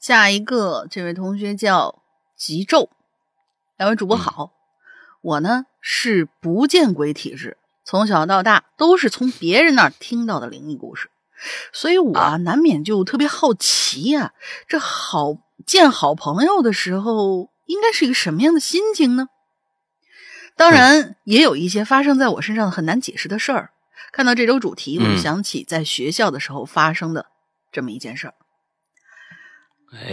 下一个这位同学叫吉咒，两位主播好，我呢是不见鬼体质，从小到大都是从别人那儿听到的灵异故事，所以我难免就特别好奇呀，这好见好朋友的时候，应该是一个什么样的心情呢？当然，也有一些发生在我身上很难解释的事儿。看到这周主题，我就想起在学校的时候发生的这么一件事儿。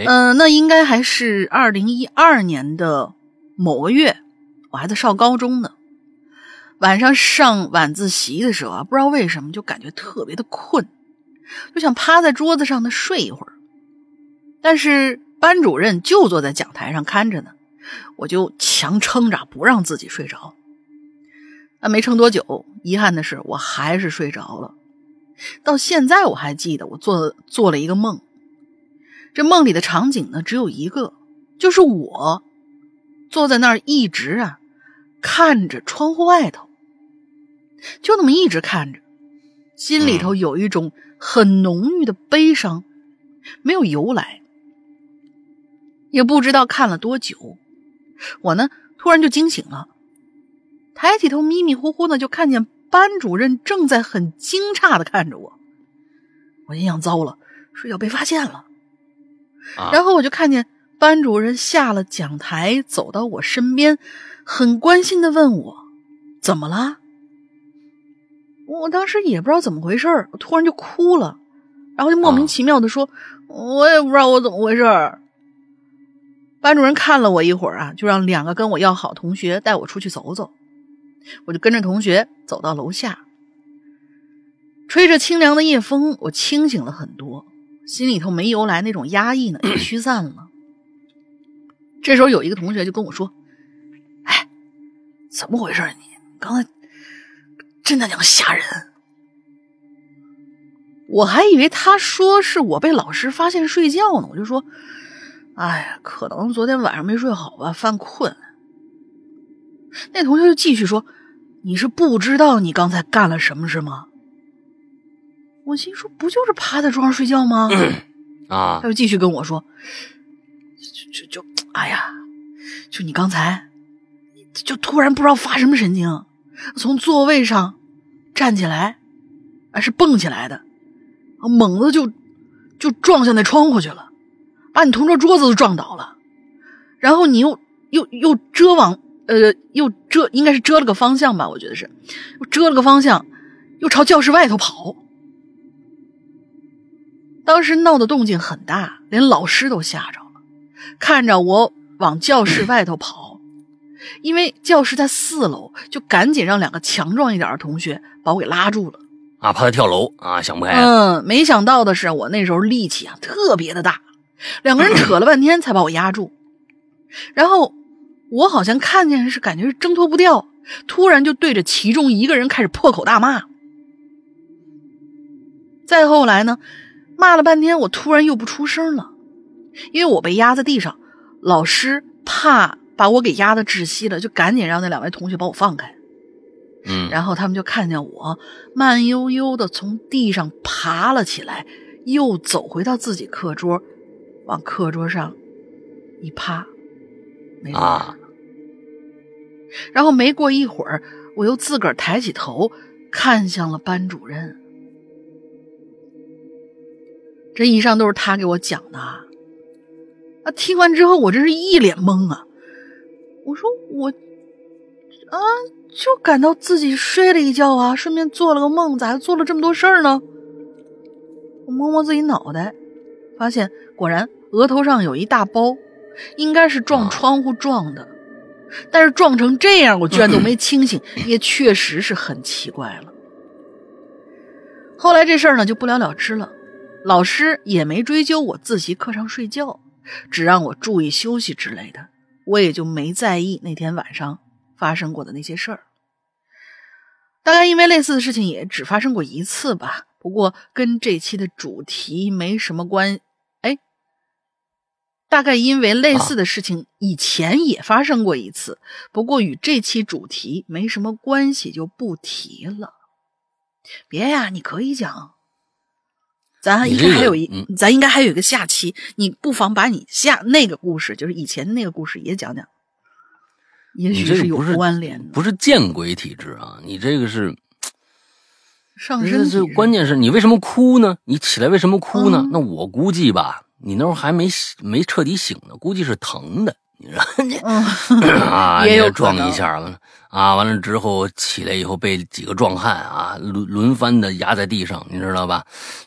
嗯，那应该还是二零一二年的某个月，我还在上高中呢。晚上上晚自习的时候啊，不知道为什么就感觉特别的困，就想趴在桌子上的睡一会儿。但是班主任就坐在讲台上看着呢。我就强撑着不让自己睡着，啊，没撑多久，遗憾的是我还是睡着了。到现在我还记得我做做了一个梦，这梦里的场景呢只有一个，就是我坐在那儿一直啊看着窗户外头，就那么一直看着，心里头有一种很浓郁的悲伤没有由来，也不知道看了多久。我呢，突然就惊醒了，抬起头，迷迷糊糊的就看见班主任正在很惊诧的看着我。我心想：糟了，睡觉被发现了。啊然后我就看见班主任下了讲台，走到我身边，很关心的问我：“怎么了？”我当时也不知道怎么回事儿，我突然就哭了，然后就莫名其妙的说：“我也不知道我怎么回事儿。”班主任看了我一会儿啊，就让两个跟我要好同学带我出去走走。我就跟着同学走到楼下，吹着清凉的夜风，我清醒了很多，心里头没由来那种压抑呢也 驱散了。这时候有一个同学就跟我说：“哎，怎么回事儿？你刚才真他娘吓人！”我还以为他说是我被老师发现睡觉呢，我就说：“哎呀，可能昨天晚上没睡好吧，犯困。”那同学就继续说：“你是不知道你刚才干了什么是吗？”我心说：“不就是趴在桌上睡觉吗？”啊他就继续跟我说：“就就哎呀，就你刚才，就突然不知道发什么神经，从座位上站起来，还是蹦起来的，猛地就就撞向那窗户去了，把你同桌桌子都撞倒了，然后你又又又遮往呃又遮应该是遮了个方向吧，我觉得是，又遮了个方向，又朝教室外头跑。”当时闹的动静很大，连老师都吓着，看着我往教室外头跑，因为教室在四楼，就赶紧让两个强壮一点的同学把我给拉住了。啊，怕他跳楼啊，想不开。嗯，没想到的是，我那时候力气啊特别的大，两个人扯了半天才把我压住。然后我好像看见是感觉是挣脱不掉，突然就对着其中一个人开始破口大骂。再后来呢，骂了半天，我突然又不出声了，因为我被压在地上，老师怕把我给压的窒息了，就赶紧让那两位同学把我放开。嗯，然后他们就看见我慢悠悠的从地上爬了起来，又走回到自己课桌，往课桌上一趴，没动啊然后没过一会儿，我又自个儿抬起头，看向了班主任。这以上都是他给我讲的听完之后我真是一脸懵啊！我说我啊，就感到自己睡了一觉啊，顺便做了个梦，咋做了这么多事儿呢？我摸摸自己脑袋，发现果然额头上有一大包，应该是撞啊窗户撞的。但是撞成这样，我居然都没 清醒，也确实是很奇怪了。后来这事儿呢就不了了之了，老师也没追究我自习课上睡觉，只让我注意休息之类的，我也就没在意那天晚上发生过的那些事儿。大概因为类似的事情也只发生过一次吧，不过跟这期的主题没什么关。哎，大概因为类似的事情以前也发生过一次，不过与这期主题没什么关系，就不提了。别呀，你可以讲，咱应你这个该还有一，嗯咱应该还有一个下期，你不妨把你下那个故事，就是以前那个故事也讲讲，也许是有关联的。不是见鬼体质啊！你这个是，上身体这关键是你为什么哭呢？你起来为什么哭呢？嗯那我估计吧，你那会儿还没没彻底醒呢，估计是疼的，你知道嗯，啊，也有撞一下了啊，完了之后起来以后被几个壮汉啊轮轮番的压在地上，你知道吧？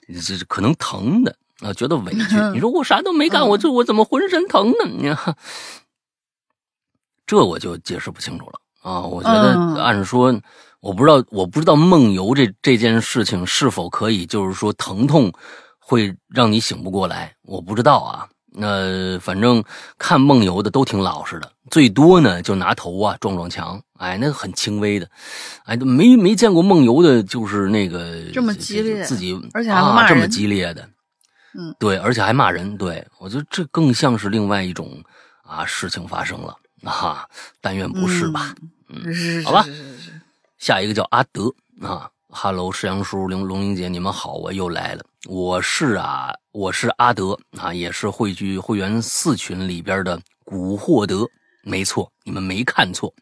这这可能疼的啊，觉得委屈。嗯你说我啥都没干，嗯我这我怎么浑身疼呢？你看，这我就解释不清楚了啊。我觉得嗯按说，我不知道我不知道梦游这这件事情是否可以，就是说疼痛会让你醒不过来，我不知道啊。那反正看梦游的都挺老实的，最多呢就拿头啊撞撞墙，哎，那个很轻微的，哎，没没见过梦游的，就是那个这么激烈自己而且还骂啊这么激烈的，嗯，对，而且还骂人，对我觉得这更像是另外一种啊事情发生了啊，但愿不是吧。嗯？是是好吧是是是，下一个叫阿德啊，哈喽，石阳叔、龙龙玲姐，你们好，我又来了。我是啊，我是阿德啊，也是汇聚会员四群里边的古惑德，没错，你们没看错，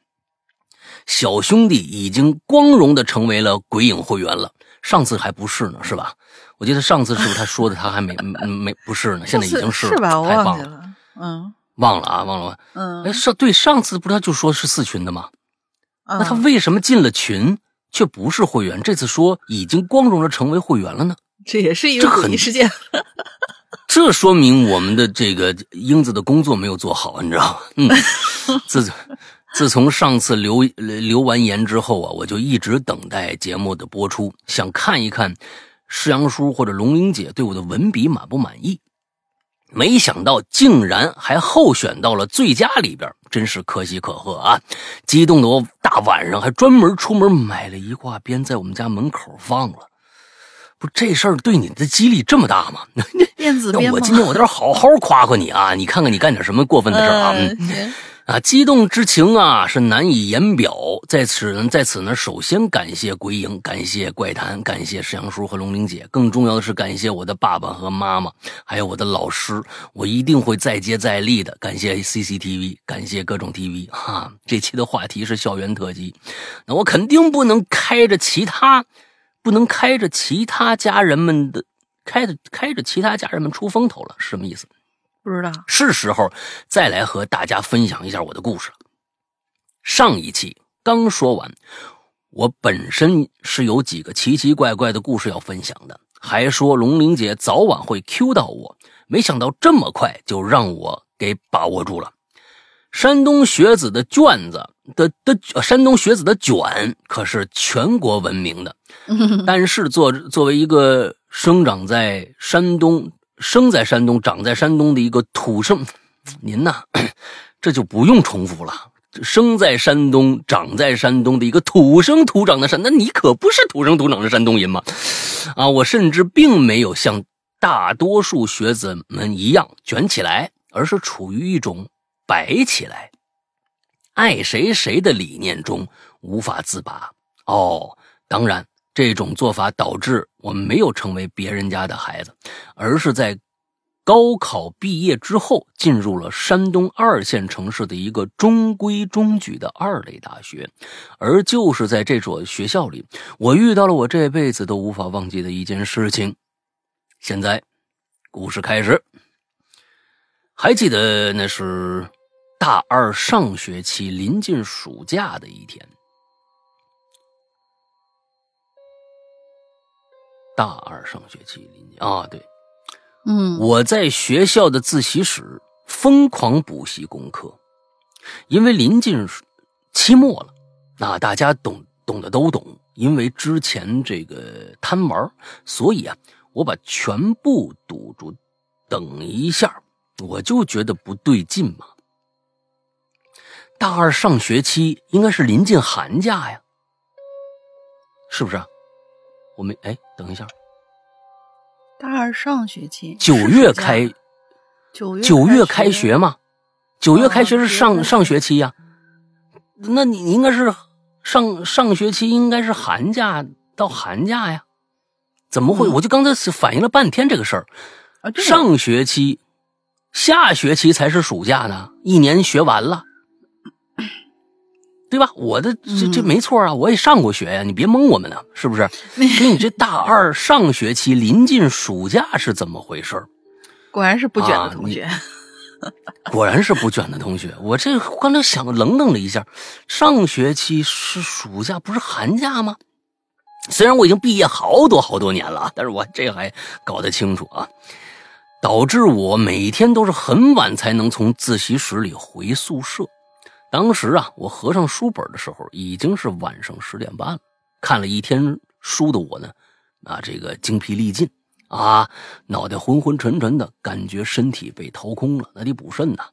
小兄弟已经光荣的成为了鬼影会员了。上次还不是呢，是吧？我记得上次是不是他说的他还没 没不是呢？现在已经是了，吧？我太棒了，忘记了，嗯忘了啊，忘了。嗯，哎，上对上次不是他就说是四群的吗？那他嗯为什么进了群却不是会员？这次说已经光荣的成为会员了呢？这也是一个诡异事件。这说明我们的这个英子的工作没有做好，你知道吗？嗯，自自从上次留留完言之后啊，我就一直等待节目的播出，想看一看世阳叔或者龙玲姐对我的文笔满不满意。没想到竟然还候选到了最佳里边，真是可喜可贺啊！激动的我大晚上还专门出门买了一挂鞭，在我们家门口放了。不，这事儿对你的激励这么大吗？那电子鞭吗？我今天我在这好好夸夸你啊！你看看你干点什么过分的事儿啊！啊，激动之情啊是难以言表。在此呢，在此呢，首先感谢鬼影，感谢怪谈，感谢石阳叔和龙玲姐，更重要的是感谢我的爸爸和妈妈，还有我的老师，我一定会再接再厉的。感谢 CCTV，感谢各种 TV 哈、这期的话题是校园特辑，那我肯定不能开着其他，不能开着其他家人们的，开着开着其他家人们出风头了，是什么意思？不知道。是时候再来和大家分享一下我的故事了。上一期刚说完，我本身是有几个奇奇怪怪的故事要分享的，还说龙玲姐早晚会 Q 到我，没想到这么快就让我给把握住了。山东学子的卷子的的呃山东学子的卷可是全国闻名的，但是作作为一个生长在山东、生在山东、长在山东的一个土生，您呐，这就不用重复了。生在山东、长在山东的一个土生土长的山，那你可不是土生土长的山东人嘛？啊，我甚至并没有像大多数学子们一样卷起来，而是处于一种摆起来、爱谁谁的理念中无法自拔。哦，当然，这种做法导致我们没有成为别人家的孩子，而是在高考毕业之后进入了山东二线城市的一个中规中矩的二类大学。而就是在这所学校里，我遇到了我这辈子都无法忘记的一件事情。现在，故事开始。还记得那是大二上学期临近暑假的一天。大二上学期临近啊，对，嗯，我在学校的自习室疯狂补习功课，因为临近期末了，那大家懂懂的都懂。因为之前这个贪玩，所以啊，我把全部堵住。等一下，我就觉得不对劲嘛。大二上学期应该是临近寒假呀，是不是啊？我们哎，等一下，大二上学期九月开九月九月开学嘛，九月开学是哦上、上学期呀、那你你应该是上上学期应该是寒假到寒假呀？怎么会？嗯我就刚才反应了半天这个事儿，上学期、下学期才是暑假呢，一年学完了，对吧？我的这这嗯没错啊，我也上过学呀，你别蒙我们呢，是不是？所以你这大二上学期临近暑假是怎么回事？果然是不卷的同学。果然是不卷的同学。我这刚才想愣愣了一下，上学期是暑假，不是寒假吗？虽然我已经毕业好多好多年了啊，但是我这还搞得清楚啊，导致我每天都是很晚才能从自习室里回宿舍。当时啊，我合上书本的时候已经是晚上十点半了。看了一天书的我呢，啊，这个精疲力尽啊，脑袋昏昏沉沉的，感觉身体被掏空了，那得补肾呐。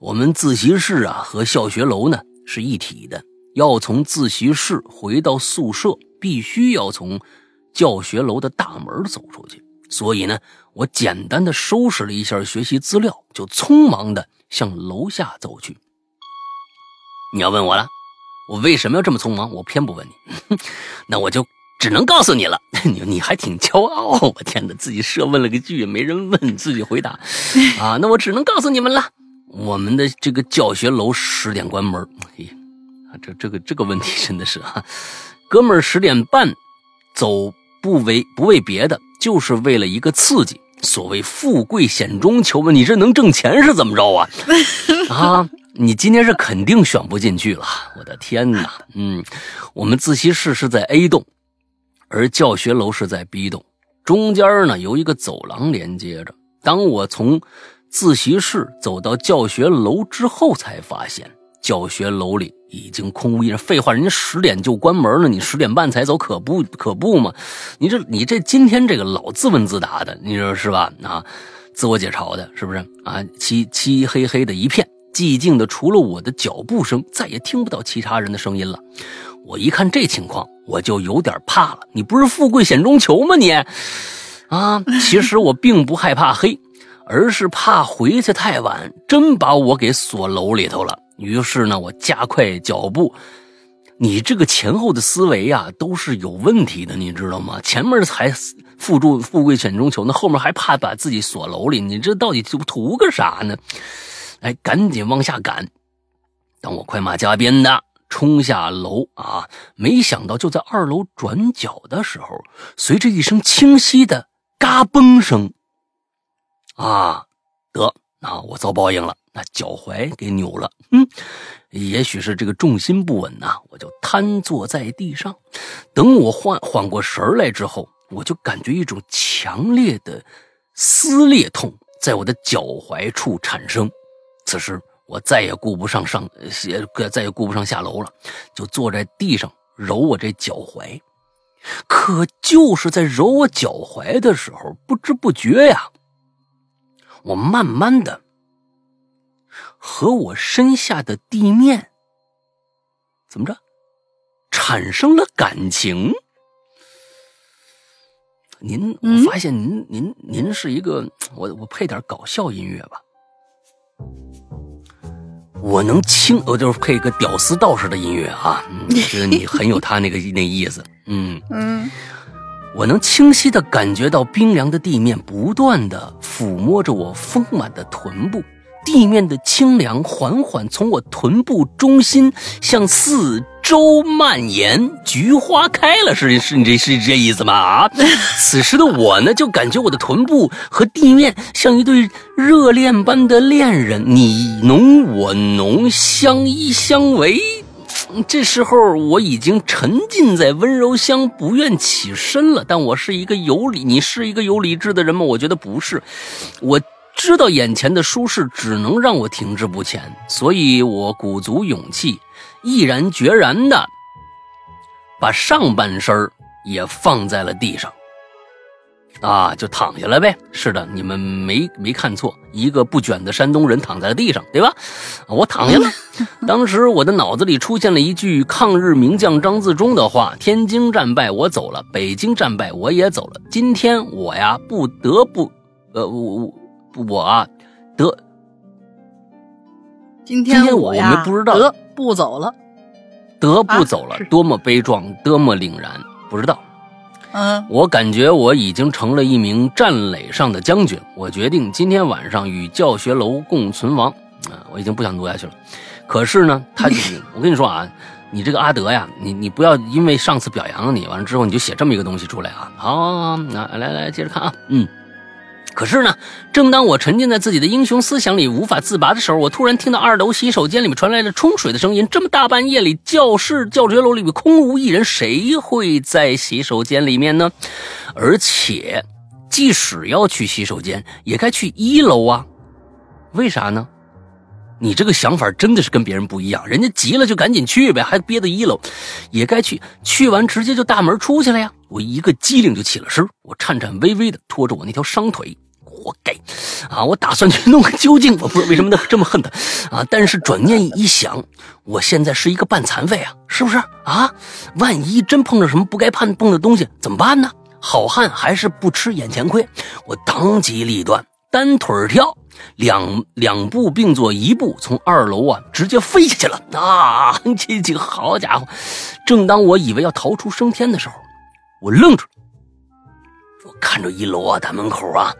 我们自习室啊和教学楼呢是一体的，要从自习室回到宿舍，必须要从教学楼的大门走出去。所以呢，我简单的收拾了一下学习资料，就匆忙的向楼下走去。你要问我了，我为什么要这么匆忙？我偏不问你，那我就只能告诉你了。你 你还挺骄傲，我天哪，自己设问了个句，没人问，自己回答，啊，那我只能告诉你们了，我们的这个教学楼十点关门。嘿，这这个这个问题真的是啊，哥们儿十点半走，不为不为别的，就是为了一个刺激。所谓富贵险中求嘛，你这能挣钱是怎么着啊？啊！你今天是肯定选不进去了，我的天哪！嗯，我们自习室是在 A 栋，而教学楼是在 B 栋，中间呢有一个走廊连接着。当我从自习室走到教学楼之后，才发现教学楼里已经空无一人。废话，人家十点就关门了，你十点半才走，可不可不嘛？你这你这今天这个老自问自答的，你说是吧？啊，自我解嘲的，是不是啊？漆漆黑黑的一片。寂静的，除了我的脚步声，再也听不到其他人的声音了。我一看这情况，我就有点怕了。你不是富贵险中求吗？你啊，其实我并不害怕黑，而是怕回去太晚，真把我给锁楼里头了。于是呢，我加快脚步。你这个前后的思维呀，都是有问题的，你知道吗？前面才富住富贵险中求，那后面还怕把自己锁楼里，你这到底图图个啥呢？哎，赶紧往下赶！当我快马加鞭的冲下楼啊，没想到就在二楼转角的时候，随着一声清晰的“嘎嘣”声，啊，得，那我遭报应了，那脚踝给扭了。嗯，也许是这个重心不稳呐，我就瘫坐在地上。等我缓缓过神来之后，我就感觉一种强烈的撕裂痛在我的脚踝处产生。此时我再也顾不上上，再也顾不上下楼了，就坐在地上揉我这脚踝。可就是在揉我脚踝的时候，不知不觉呀，我慢慢的和我身下的地面怎么着产生了感情。您，我发现您，您，您是一个，我我配点搞笑音乐吧。我能清，我就是配个屌丝道士的音乐啊，觉得你很有他那个 那意思，嗯嗯，我能清晰的感觉到冰凉的地面不断的抚摸着我丰满的臀部。地面的清凉缓缓从我臀部中心向四周蔓延，菊花开了，是是，你这是这意思吗？啊！此时的我呢，就感觉我的臀部和地面像一对热恋般的恋人，你浓我浓，相依相偎。这时候我已经沉浸在温柔乡，不愿起身了。但我是一个有理，你是一个有理智的人吗？我觉得不是，我。知道眼前的舒适只能让我停滞不前，所以我鼓足勇气，毅然决然的把上半身也放在了地上，啊，就躺下来呗。是的，你们没没看错，一个不卷的山东人躺在了地上，对吧？我躺下了。当时我的脑子里出现了一句抗日名将张自忠的话：“天津战败，我走了；北京战败，我也走了。今天我呀，不得不，呃，我我。”我啊，得，今天我们不知道得不走了，得不走了，多么悲壮，多么凛然，不知道。嗯，我感觉我已经成了一名战垒上的将军。我决定今天晚上与教学楼共存亡。啊，我已经不想读下去了。可是呢，他就是，我跟你说啊，你这个阿德呀，你你不要因为上次表扬了你，完了之后你就写这么一个东西出来啊。好，好好，那来来接着看啊，嗯。可是呢，正当我沉浸在自己的英雄思想里无法自拔的时候，我突然听到二楼洗手间里面传来了冲水的声音。这么大半夜里，教室教学楼里面空无一人，谁会在洗手间里面呢？而且，即使要去洗手间，也该去一楼啊？为啥呢？你这个想法真的是跟别人不一样，人家急了就赶紧去呗，还憋在一楼，也该去。去完直接就大门出去了呀！我一个机灵就起了身，我颤颤巍巍的拖着我那条伤腿，活该！啊，我打算去弄个究竟，我不知道为什么这么恨他啊！但是转念一想，我现在是一个半残废啊，是不是啊？万一真碰着什么不该碰碰的东西怎么办呢？好汉还是不吃眼前亏，我当机立断，单腿跳。两两步并作一步，从二楼啊直接飞下去了。啊，这这好家伙！正当我以为要逃出升天的时候，我愣住了。我看着一楼啊大门口啊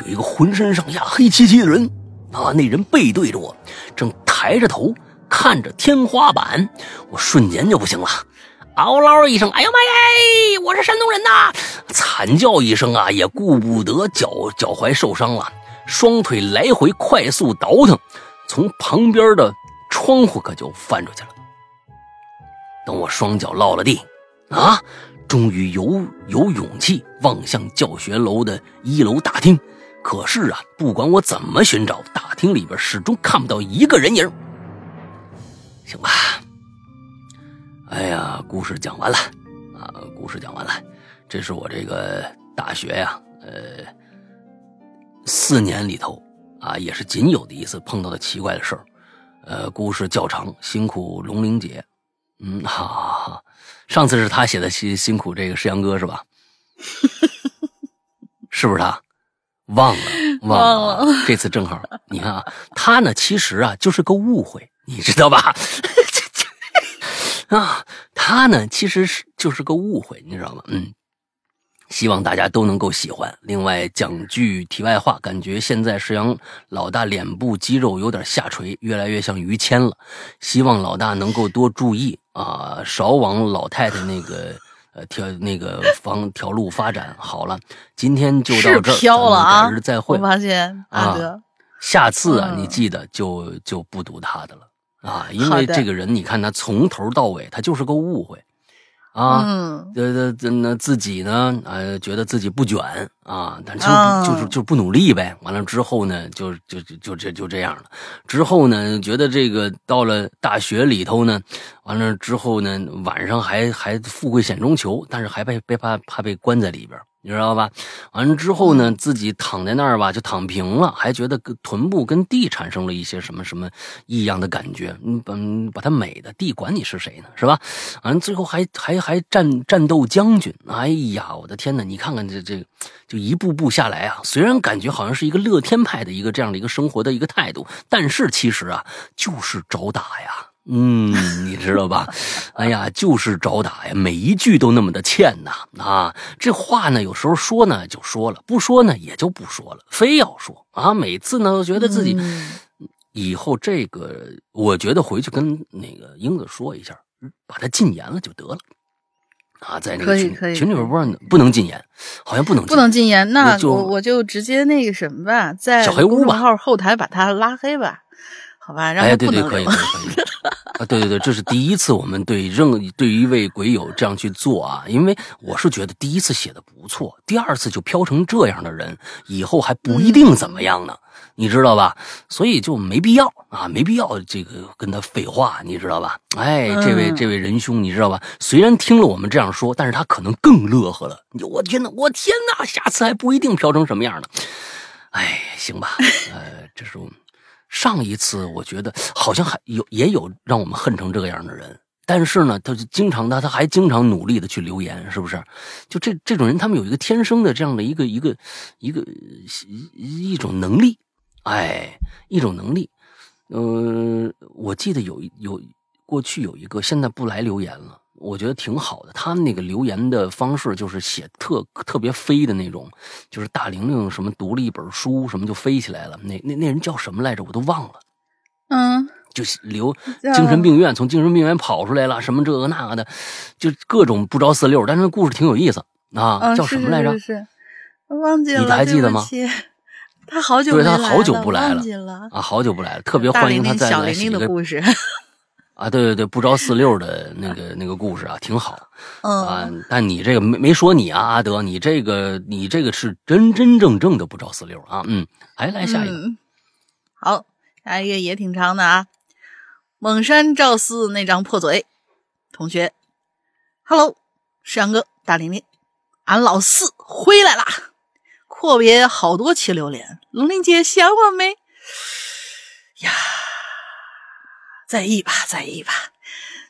有一个浑身上下黑漆漆的人啊，那人背对着我，正抬着头看着天花板，我瞬间就不行了，嗷唠一声，哎呦妈耶！我是山东人呐！惨叫一声啊，也顾不得脚脚踝受伤了，双腿来回快速倒腾，从旁边的窗户可就翻出去了。等我双脚落了地，啊，终于有有勇气望向教学楼的一楼大厅。可是啊，不管我怎么寻找，大厅里边始终看不到一个人影。行吧，哎呀，故事讲完了啊，故事讲完了。这是我这个大学呀，呃，四年里头啊，也是仅有的一次碰到的奇怪的事儿。呃，故事较长，辛苦龙玲姐。嗯，好，好，好。上次是他写的，辛辛苦这个石阳哥是吧？是不是他？忘了，忘了。这次正好，你看啊，他呢，其实啊，就是个误会，你知道吧？啊，他呢，其实是就是个误会，你知道吗？嗯。希望大家都能够喜欢。另外讲句题外话，感觉现在石阳老大脸部肌肉有点下垂，越来越像于谦了。希望老大能够多注意啊，少往老太太那个 呃条那个方条路发展。好了，今天就到这儿，飘了啊！改日再会。我发现阿哥，下次啊，你记得就就不读他的了啊，因为这个人你看他从头到尾他就是个误会。啊，这这这那自己呢？呃，觉得自己不卷啊，但就就是就不努力呗。完了之后呢，就就就就这就这样了。之后呢，觉得这个到了大学里头呢，完了之后呢，晚上还还富贵险中求，但是还被被怕怕被关在里边。你知道吧？完了之后呢，自己躺在那儿吧，就躺平了，还觉得跟臀部跟地产生了一些什么什么异样的感觉。嗯，把把它美的地管你是谁呢？是吧？完了最后还还还战战斗将军。哎呀，我的天哪！你看看这这，就一步步下来啊。虽然感觉好像是一个乐天派的一个这样的一个生活的一个态度，但是其实啊，就是找打呀。嗯，你知道吧？哎呀，就是找打呀，每一句都那么的欠呐啊！这话呢，有时候说呢就说了，不说呢也就不说了，非要说啊！每次呢都觉得自己以后这个，我觉得回去跟那个英子说一下，把他禁言了就得了啊！在那个群群里边不让不能禁言，好像不能不能禁言，那我我就直接那个什么吧，在小黑屋吧号后台把他拉黑吧。好吧，哎，对对，可以可以可以啊，对对对，这是第一次我们对任对于一位鬼友这样去做啊，因为我是觉得第一次写的不错，第二次就飘成这样的人，以后还不一定怎么样呢，你知道吧？所以就没必要啊，没必要这个跟他废话，你知道吧？哎，这位这位仁兄，你知道吧？虽然听了我们这样说，但是他可能更乐呵了。我天哪，我天哪，下次还不一定飘成什么样呢。哎，行吧，呃，这是我们。上一次我觉得好像还有也有让我们恨成这个样的人，但是呢，他就经常他他还经常努力的去留言，是不是？就这这种人，他们有一个天生的这样的一个一个一个一一种能力，哎，一种能力。呃，我记得有有过去有一个，现在不来留言了。我觉得挺好的，他们那个留言的方式就是写特特别飞的那种，就是大玲玲什么读了一本书什么就飞起来了，那那那人叫什么来着？我都忘了。嗯，就留精神病院，从精神病院跑出来了，什么这个那个的，就各种不着四六。但是故事挺有意思啊，叫什么来着？是忘记了，你还记得吗？他好久对他好久不来了啊，好久不来了，特别欢迎他再来写一个故事。啊，对对对，不着四六的那个那个故事啊，挺好。嗯啊，但你这个没没说你啊，阿德，你这个你这个是真真正正的不着四六啊。嗯，还来下一个，好，下一个也挺长的啊。蒙山赵四那张破嘴，同学，Hello，石阳哥，大玲玲，俺老四回来啦！阔别好多期榴莲，龙玲姐想我没？呀。在意吧，在意吧。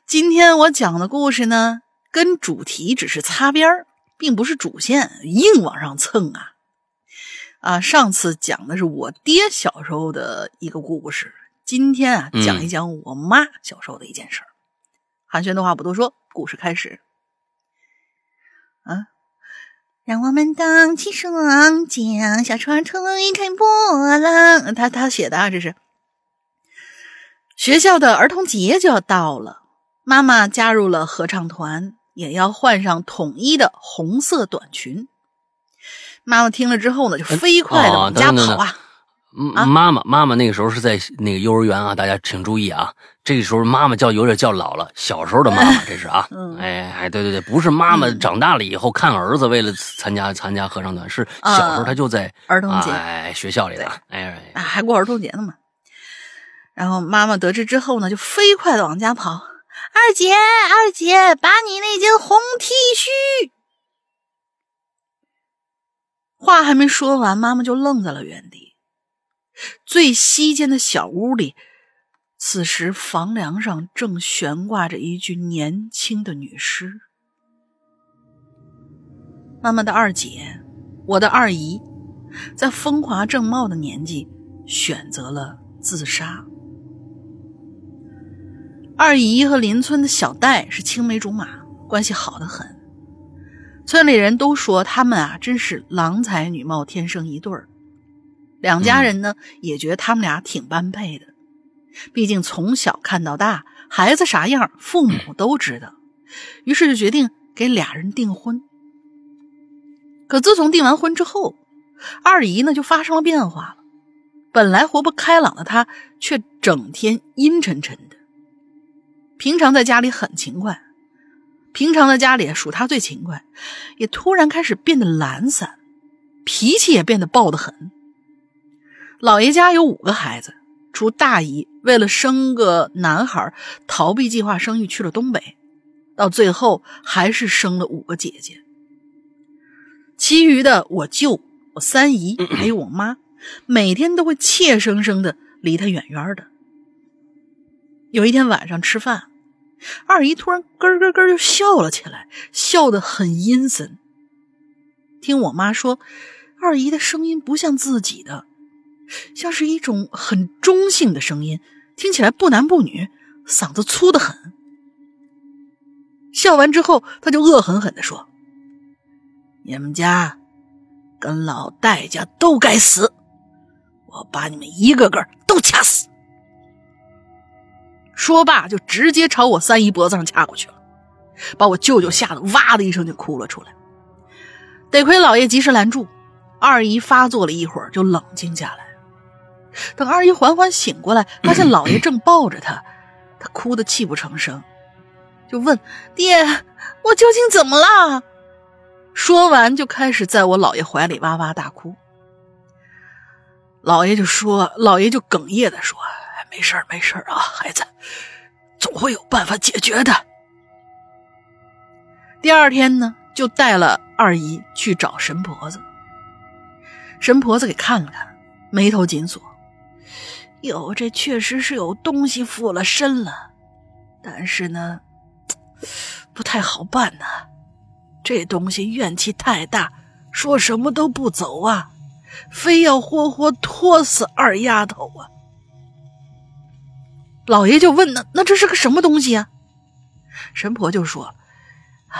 今天我讲的故事呢，跟主题只是擦边儿，并不是主线，硬往上蹭啊！啊，上次讲的是我爹小时候的一个故事，今天啊，讲一讲我妈小时候的一件事儿。寒暄的话不多说，故事开始。啊，让我们荡起双桨，小船推开波浪。他他写的啊，这是学校的儿童节就要到了，妈妈加入了合唱团，也要换上统一的红色短裙。妈妈听了之后呢，就飞快的往家跑啊。嗯，妈妈，妈妈那个时候是在那个幼儿园啊，大家请注意啊，这个时候妈妈叫有点叫老了，小时候的妈妈 这是啊，哎哎，对对对，不是妈妈长大了以后看儿子，为了参加参加合唱团，是小时候他就在儿童节。哎学校里的，哎。哎还过儿童节呢嘛。然后妈妈得知之后呢，就飞快的往家跑，二姐二姐，把你那件红 T 恤。话还没说完，妈妈就愣在了原地。最西间的小屋里，此时房梁上正悬挂着一具年轻的女尸。妈妈的二姐，我的二姨，在风华正茂的年纪选择了自杀。二姨和邻村的小戴是青梅竹马，关系好的很。村里人都说他们啊，真是郎才女貌，天生一对儿。两家人呢也觉得他们俩挺般配的，毕竟从小看到大，孩子啥样父母都知道，于是就决定给俩人订婚。可自从订完婚之后，二姨呢就发生了变化了，本来活泼开朗的她，却整天阴沉沉的。平常在家里很勤快，平常在家里数他最勤快，也突然开始变得懒散，脾气也变得暴得很。老爷家有五个孩子，除大姨为了生个男孩逃避计划生育去了东北，到最后还是生了五个姐姐。其余的我舅、我三姨还有我妈，每天都会怯生生的离他远远的。有一天晚上吃饭，二姨突然咯咯咯就笑了起来，笑得很阴森。听我妈说，二姨的声音不像自己的。像是一种很中性的声音，听起来不男不女，嗓子粗得很。笑完之后，他就恶狠狠地说：“你们家跟老戴家都该死，我把你们一个个都掐死。”说罢，就直接朝我三姨脖子上掐过去了，把我舅舅吓得哇的一声就哭了出来。得亏老爷及时拦住，二姨发作了一会儿就冷静下来。等二姨缓缓醒过来，发现老爷正抱着她，她哭得泣不成声，就问：“爹，我究竟怎么了？”说完就开始在我姥爷怀里哇哇大哭。老爷就说：“老爷就哽咽的说，没事儿，没事儿啊，孩子，总会有办法解决的。”第二天呢，就带了二姨去找神婆子。神婆子给看了看，眉头紧锁。哟，这确实是有东西附了身了，但是呢，不太好办呐。这东西怨气太大，说什么都不走啊，非要活活拖死二丫头啊。老爷就问：“那那这是个什么东西啊？”神婆就说：“啊，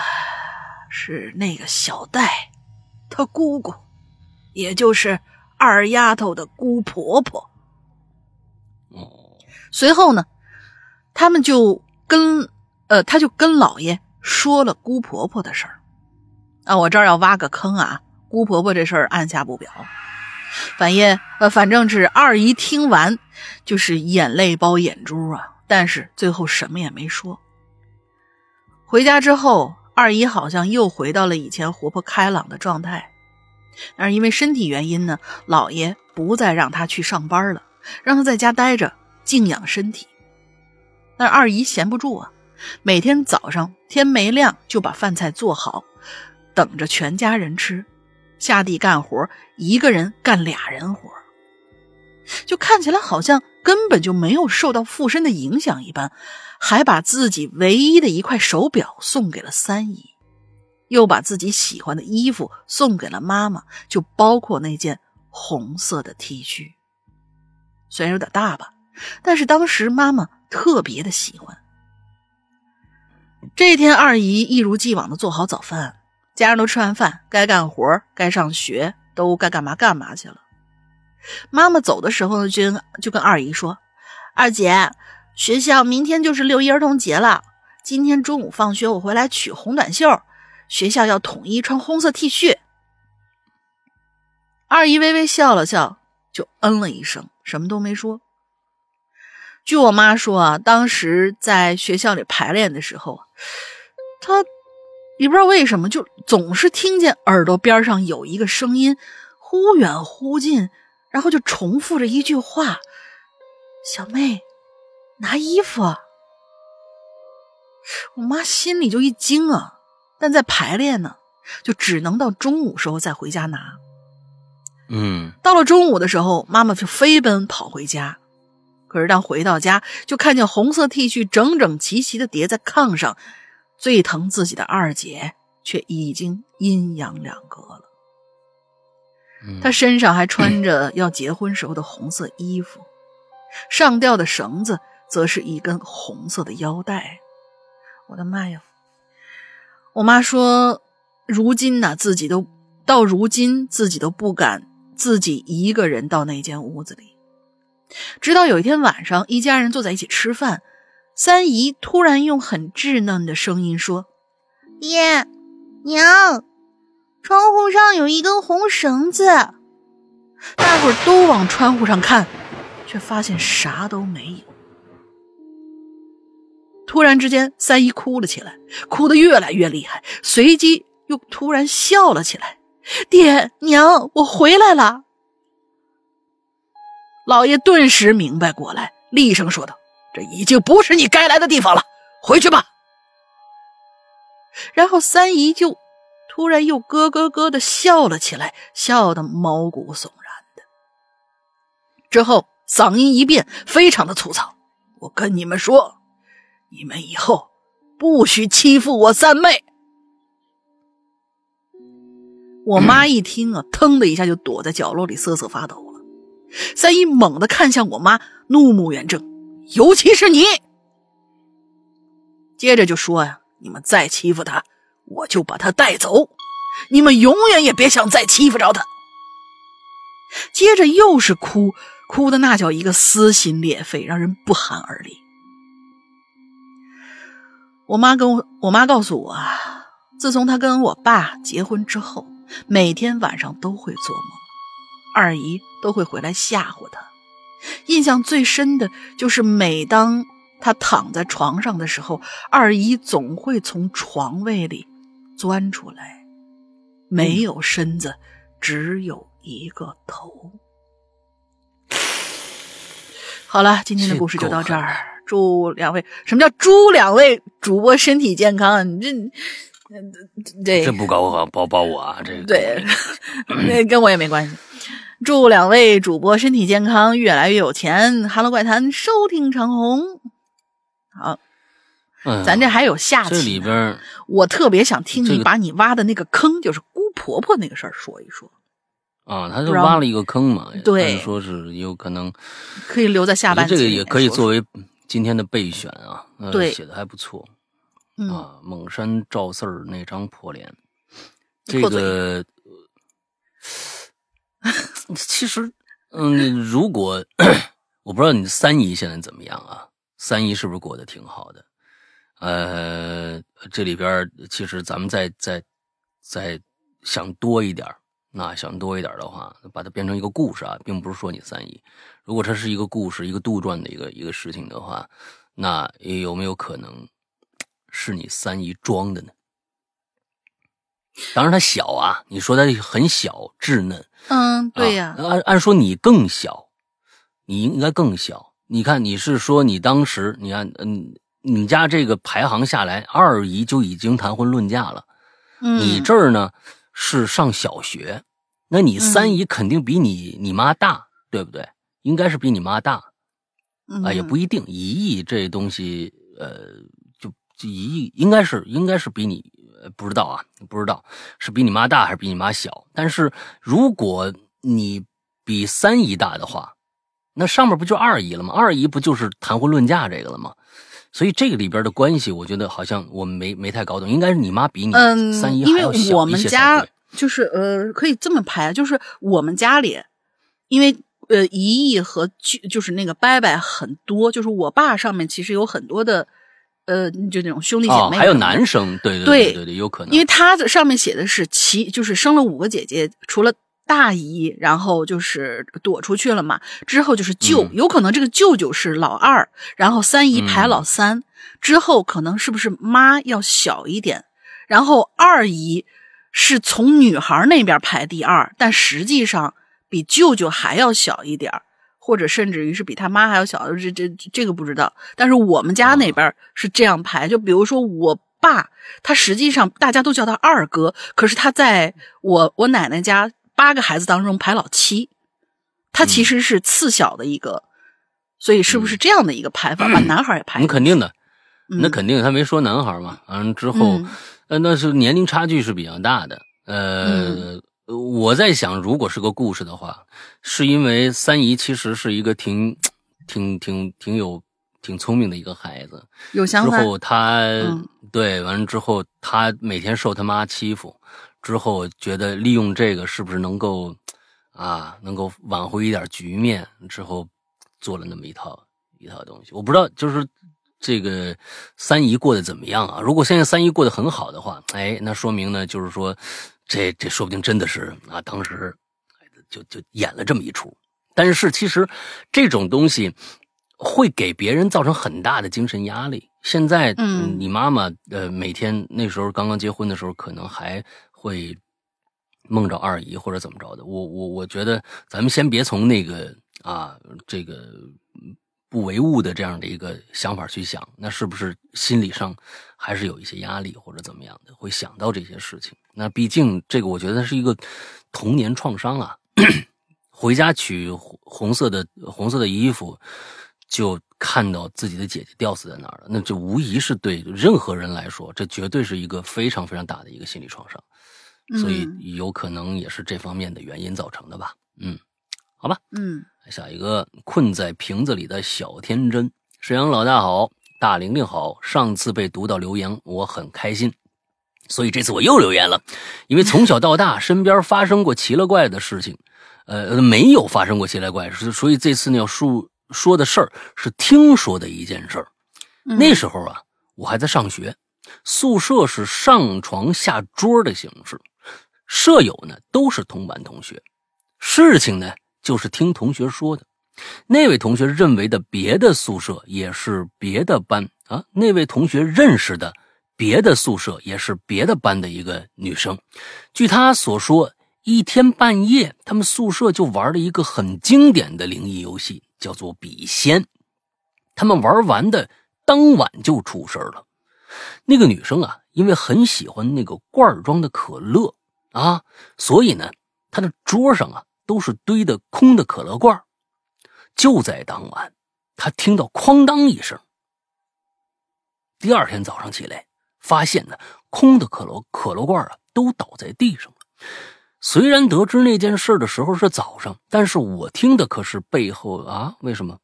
是那个小戴，他姑姑，也就是二丫头的姑婆婆。”随后呢，他们就跟呃，他就跟老爷说了姑婆婆的事儿啊。我这儿要挖个坑啊，姑婆婆这事儿按下不表。反正呃，反正是二姨听完就是眼泪包眼珠啊，但是最后什么也没说。回家之后，二姨好像又回到了以前活泼开朗的状态，但是因为身体原因呢，老爷不再让她去上班了，让她在家待着。静养身体，但二姨闲不住啊，每天早上天没亮就把饭菜做好，等着全家人吃，下地干活，一个人干俩人活，就看起来好像根本就没有受到附身的影响一般，还把自己唯一的一块手表送给了三姨，又把自己喜欢的衣服送给了妈妈，就包括那件红色的 T 恤，虽然有点大吧。但是当时妈妈特别的喜欢。这天，二姨一如既往的做好早饭，家人都吃完饭，该干活、该上学，都该干嘛干嘛去了。妈妈走的时候呢，就就跟二姨说：“二姐，学校明天就是六一儿童节了，今天中午放学我回来取红短袖，学校要统一穿红色 T 恤。”二姨微微笑了笑，就嗯了一声，什么都没说。据我妈说啊，当时在学校里排练的时候，她也不知道为什么，就总是听见耳朵边上有一个声音，忽远忽近，然后就重复着一句话：“小妹，拿衣服。”我妈心里就一惊啊，但在排练呢，就只能到中午时候再回家拿。嗯，到了中午的时候，妈妈就飞奔跑回家。可是当回到家，就看见红色 T 恤整整齐齐的叠在炕上，最疼自己的二姐却已经阴阳两隔了。她身上还穿着要结婚时候的红色衣服，上吊的绳子则是一根红色的腰带。我的妈呀！我妈说，如今呢，自己都到如今自己都不敢自己一个人到那间屋子里。直到有一天晚上，一家人坐在一起吃饭，三姨突然用很稚嫩的声音说：“爹娘，窗户上有一根红绳子。”大伙儿都往窗户上看，却发现啥都没有。突然之间，三姨哭了起来，哭得越来越厉害，随即又突然笑了起来：“爹娘，我回来了。”老爷顿时明白过来，厉声说道：“这已经不是你该来的地方了，回去吧。”然后三姨就突然又咯咯咯的笑了起来，笑得毛骨悚然的。之后嗓音一变，非常的粗糙：“我跟你们说，你们以后不许欺负我三妹。”我妈一听啊，腾的一下就躲在角落里瑟瑟发抖了。三姨猛地看向我妈，怒目圆睁，尤其是你。接着就说呀：“你们再欺负他，我就把他带走。你们永远也别想再欺负着他。”接着又是哭，哭的那叫一个撕心裂肺，让人不寒而栗。我妈跟我，我妈告诉我啊，自从她跟我爸结婚之后，每天晚上都会做梦。二姨都会回来吓唬她，印象最深的就是每当他躺在床上的时候，二姨总会从床位里钻出来，没有身子，只有一个头。好了，今天的故事就到这儿。祝两位，什么叫祝两位主播身体健康？你这，对，这不搞我，包包我啊！这个对，那跟我也没关系。祝两位主播身体健康，越来越有钱。哈喽怪谈收听长虹，好，嗯，咱这还有下期。这里边，我特别想听你把你挖的那个坑，就是姑婆婆那个事儿说一说，啊，他就挖了一个坑嘛，对。说是有可能，可以留在下半期这个也可以作为今天的备选啊，呃对。写的还不错。嗯，啊。蒙山赵四儿那张破脸，这个 其实，嗯，如果 我不知道你三姨现在怎么样啊？三姨是不是过得挺好的？呃，这里边其实咱们再再再想多一点那想多一点的话，把它变成一个故事啊，并不是说你三姨。如果这是一个故事，一个杜撰的一个一个事情的话，那有没有可能是你三姨装的呢？当然，他小啊，你说他很小稚嫩，嗯，对呀、啊按按说你更小，你应该更小。你看，你是说你当时，你看，嗯，你家这个排行下来，二姨就已经谈婚论嫁了。嗯，你这儿呢是上小学，那你三姨肯定比你、你妈大，对不对？应该是比你妈大嗯啊，也不一定。姨姨这东西，呃，就就一亿，应该是应该是比你呃不知道啊，不知道是比你妈大还是比你妈小。但是如果你比三姨大的话，那上面不就二姨了吗？二姨不就是谈婚论嫁这个了吗？所以这个里边的关系，我觉得好像我们没没太搞懂，应该是你妈比你嗯，三姨因为还要小我一些才们家就是呃，可以这么排，就是我们家里，因为呃姨姨和舅就是那个伯伯很多，就是我爸上面其实有很多的呃，就那种兄弟姐哦，妹、还有男。生，对对对对对，有可能，因为他的上面写的是其就是生了五个姐姐，除了大姨，然后就是躲出去了嘛，之后就是舅，嗯有可能这个舅舅是老二，然后三姨排老三，之后可能是不是妈要小一点，然后二姨是从女孩那边排第二，但实际上比舅舅还要小一点儿或者甚至于是比他妈还要小，这这这个不知道。但是我们家那边是这样排，就比如说我爸，他实际上大家都叫他二哥，可是他在我我奶奶家八个孩子当中排老七，他其实是次小的一个，所以是不是这样的一个排法，把 男孩也排进去？那肯定的，嗯，那肯定他没说男孩嘛，完了之后嗯，呃，那是年龄差距是比较大的。嗯呃，我在想，如果是个故事的话，是因为三姨其实是一个挺、挺、挺、挺有、挺聪明的一个孩子。之有想法。后他、嗯对完了之后，他每天受他妈欺负，之后觉得利用这个是不是能够啊，能够挽回一点局面，之后做了那么一套一套东西。我不知道，就是这个三姨过得怎么样啊？如果现在三姨过得很好的话，哎，那说明呢，就是说这这说不定真的是啊，当时就就演了这么一出。但是其实这种东西会给别人造成很大的精神压力。现在，嗯你妈妈呃，每天那时候刚刚结婚的时候，可能还会梦着二姨或者怎么着的。我我我觉得咱们先别从那个啊这个嗯不唯物的这样的一个想法去想，那是不是心理上还是有一些压力或者怎么样的，会想到这些事情？那毕竟这个，我觉得是一个童年创伤啊。回家取红红色的红色的衣服，就看到自己的姐姐吊死在那儿了，那这无疑是对任何人来说，这绝对是一个非常非常大的一个心理创伤，所以嗯有可能也是这方面的原因造成的吧。嗯，好吧，嗯下一个困在瓶子里的小天真，沈阳老大好，大玲玲好，上次被读到留言，我很开心。所以这次我又留言了，因为从小到大身边发生过奇了怪的事情，呃，没有发生过奇了怪事，所以这次呢要说说的事儿是听说的一件事儿。嗯那时候啊，我还在上学，宿舍是上床下桌的形式，舍友呢都是同班同学。事情呢就是听同学说的，那位同学认为的别的宿舍也是别的班啊，那位同学认识的别的宿舍也是别的班的一个女生。据他所说，一天半夜他们宿舍就玩了一个很经典的灵异游戏，叫做笔仙。他们玩完的当晚就出事了。那个女生啊，因为很喜欢那个罐装的可乐啊，所以呢，她的桌上啊都是堆的空的可乐罐儿。就在当晚，他听到哐当一声。第二天早上起来，发现呢，空的可乐可乐罐啊都倒在地上了。虽然得知那件事的时候是早上，但是我听的可是背后啊，为什么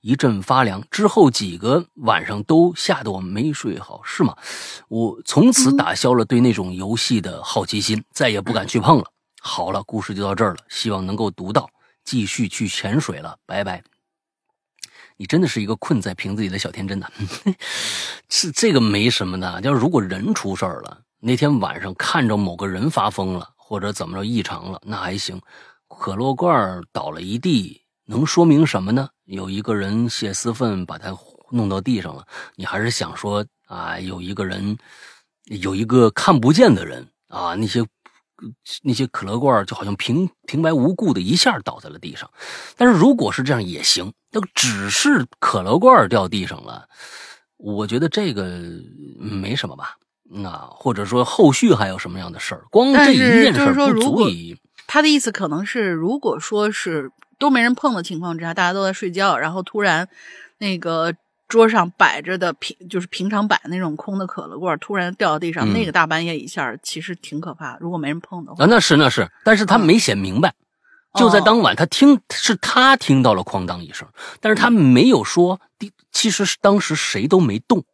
一阵发凉？之后几个晚上都吓得我没睡好，是吗？我从此打消了对那种游戏的好奇心，再也不敢去碰了。好了，故事就到这儿了，希望能够读到，继续去潜水了，拜拜。你真的是一个困在瓶子里的小天真呐，这这个没什么的。就是如果人出事儿了，那天晚上看着某个人发疯了，或者怎么着异常了，那还行。可乐罐倒了一地，能说明什么呢？有一个人泄私愤把它弄到地上了，你还是想说啊，有一个人，有一个看不见的人啊，那些那些可乐罐就好像平平白无故的一下倒在了地上。但是如果是这样也行，那只是可乐罐掉地上了，我觉得这个没什么吧。那或者说后续还有什么样的事儿？光这一件事不足以。他的意思可能是，如果说是都没人碰的情况之下，大家都在睡觉，然后突然那个桌上摆着的平就是平常摆的那种空的可乐罐突然掉到地上，嗯那个大半夜一下其实挺可怕。如果没人碰的话，啊，那是那是，但是他嗯没写明白。就在当晚，他听是他听到了哐当一声，但是他没有说第其实是当时谁都没动，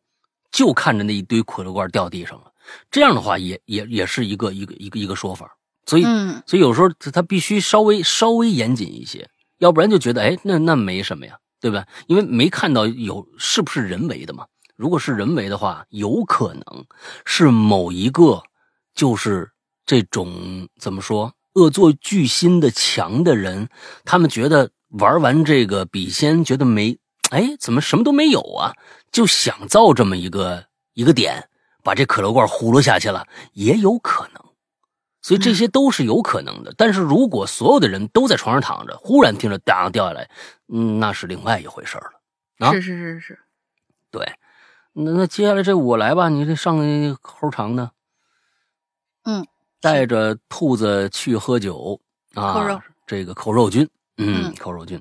就看着那一堆可乐罐掉地上了。这样的话也也也是一个一个一个一个说法。所以，嗯所以有时候他他必须稍微稍微严谨一些，要不然就觉得哎，那那没什么呀，对吧？因为没看到有是不是人为的嘛。如果是人为的话，有可能是某一个就是这种怎么说恶作剧心的强的人，他们觉得玩完这个笔仙，觉得没哎怎么什么都没有啊，就想造这么一个一个点，把这可乐罐呼噜下去了，也有可能。所以这些都是有可能的，但是如果所有的人都在床上躺着，忽然听着当掉下来，嗯，那是另外一回事了。啊是是是是，对，那那接下来这我来吧，你这上那猴肠呢？嗯，带着兔子去喝酒啊，这个扣肉君，嗯，嗯扣肉君。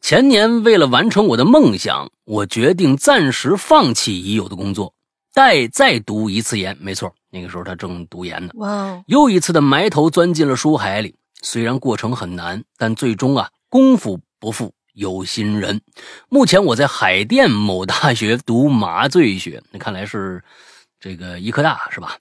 前年为了完成我的梦想，我决定暂时放弃已有的工作，再再读一次研。没错，那个时候他正读研呢。哇哦，又一次的埋头钻进了书海里。虽然过程很难，但最终啊，功夫不负有心人。目前我在海淀某大学读麻醉学，那看来是这个医科大是吧？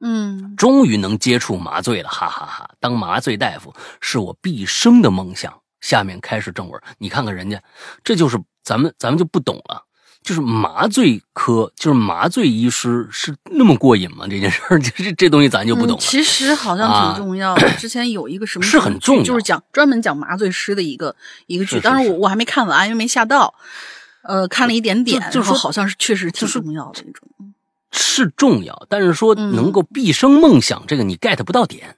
嗯，终于能接触麻醉了，哈哈哈当麻醉大夫是我毕生的梦想。下面开始正文，你看看人家，这就是咱们咱们就不懂了。就是麻醉科，就是麻醉医师是那么过瘾吗？这件事儿，这 这这东西咱就不懂了。嗯其实好像啊挺重要的。之前有一个什么是很重要就是讲专门讲麻醉师的一个一个剧，是是是当然我我还没看完，因为没下到。呃，看了一点点，就就说好像是确实挺重要的那种。是重要，但是说嗯能够毕生梦想，这个你 get 不到点，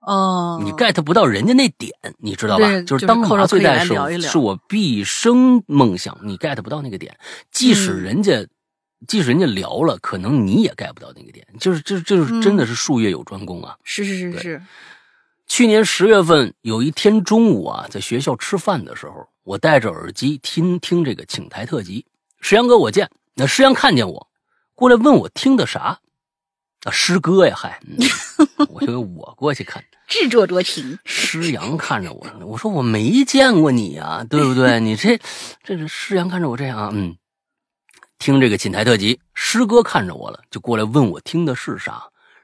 哦，你 get 不到人家那点，你知道吧？就是当麻醉大是来聊一聊是我毕生梦想，你 get 不到那个点，即使嗯人家、即使人家聊了，可能你也 get 不到那个点，就是就是就是嗯真的是术业有专攻啊。是是是对是，去年十月份有一天中午啊，在学校吃饭的时候，我戴着耳机听听这个请台特辑。石阳哥我见，那石阳看见我，过来问我听的啥，啊诗歌呀，嗨，嗯、我就我过去看。自作多情。施阳看着我，我说我没见过你啊，对不对？你这这是施阳看着我这样，嗯，听这个寝台特辑，师哥看着我了，就过来问我听的是啥，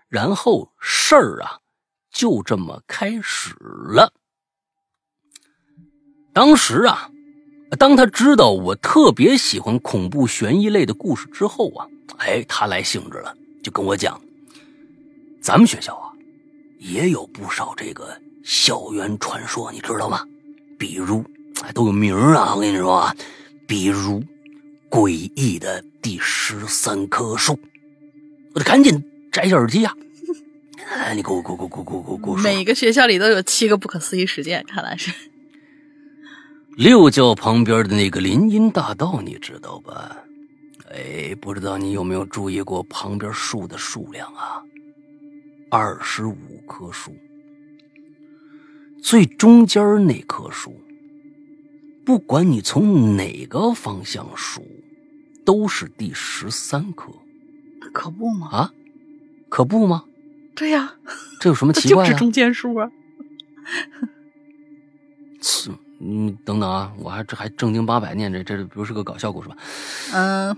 然后事儿啊就这么开始了。当时啊，当他知道我特别喜欢恐怖悬疑类的故事之后啊，哎，他来兴致了，就跟我讲，咱们学校啊。也有不少这个校园传说，你知道吗？比如，哎，都有名啊！我跟你说啊，比如诡异的第十三棵树，我得赶紧摘下耳机呀、哎，你给我，给我，给我，给我，给我，给我说。每个学校里都有七个不可思议事件，看来是。六教旁边的那个林荫大道，你知道吧？哎，不知道你有没有注意过旁边树的数量啊？二十五棵树，最中间那棵树，不管你从哪个方向数，都是第十三棵可不吗？啊，可不吗？对呀，这有什么 奇怪啊？就是中间数啊。是嗯，等等啊，我还这还正经八百念这，这不是个搞笑故事吧？嗯，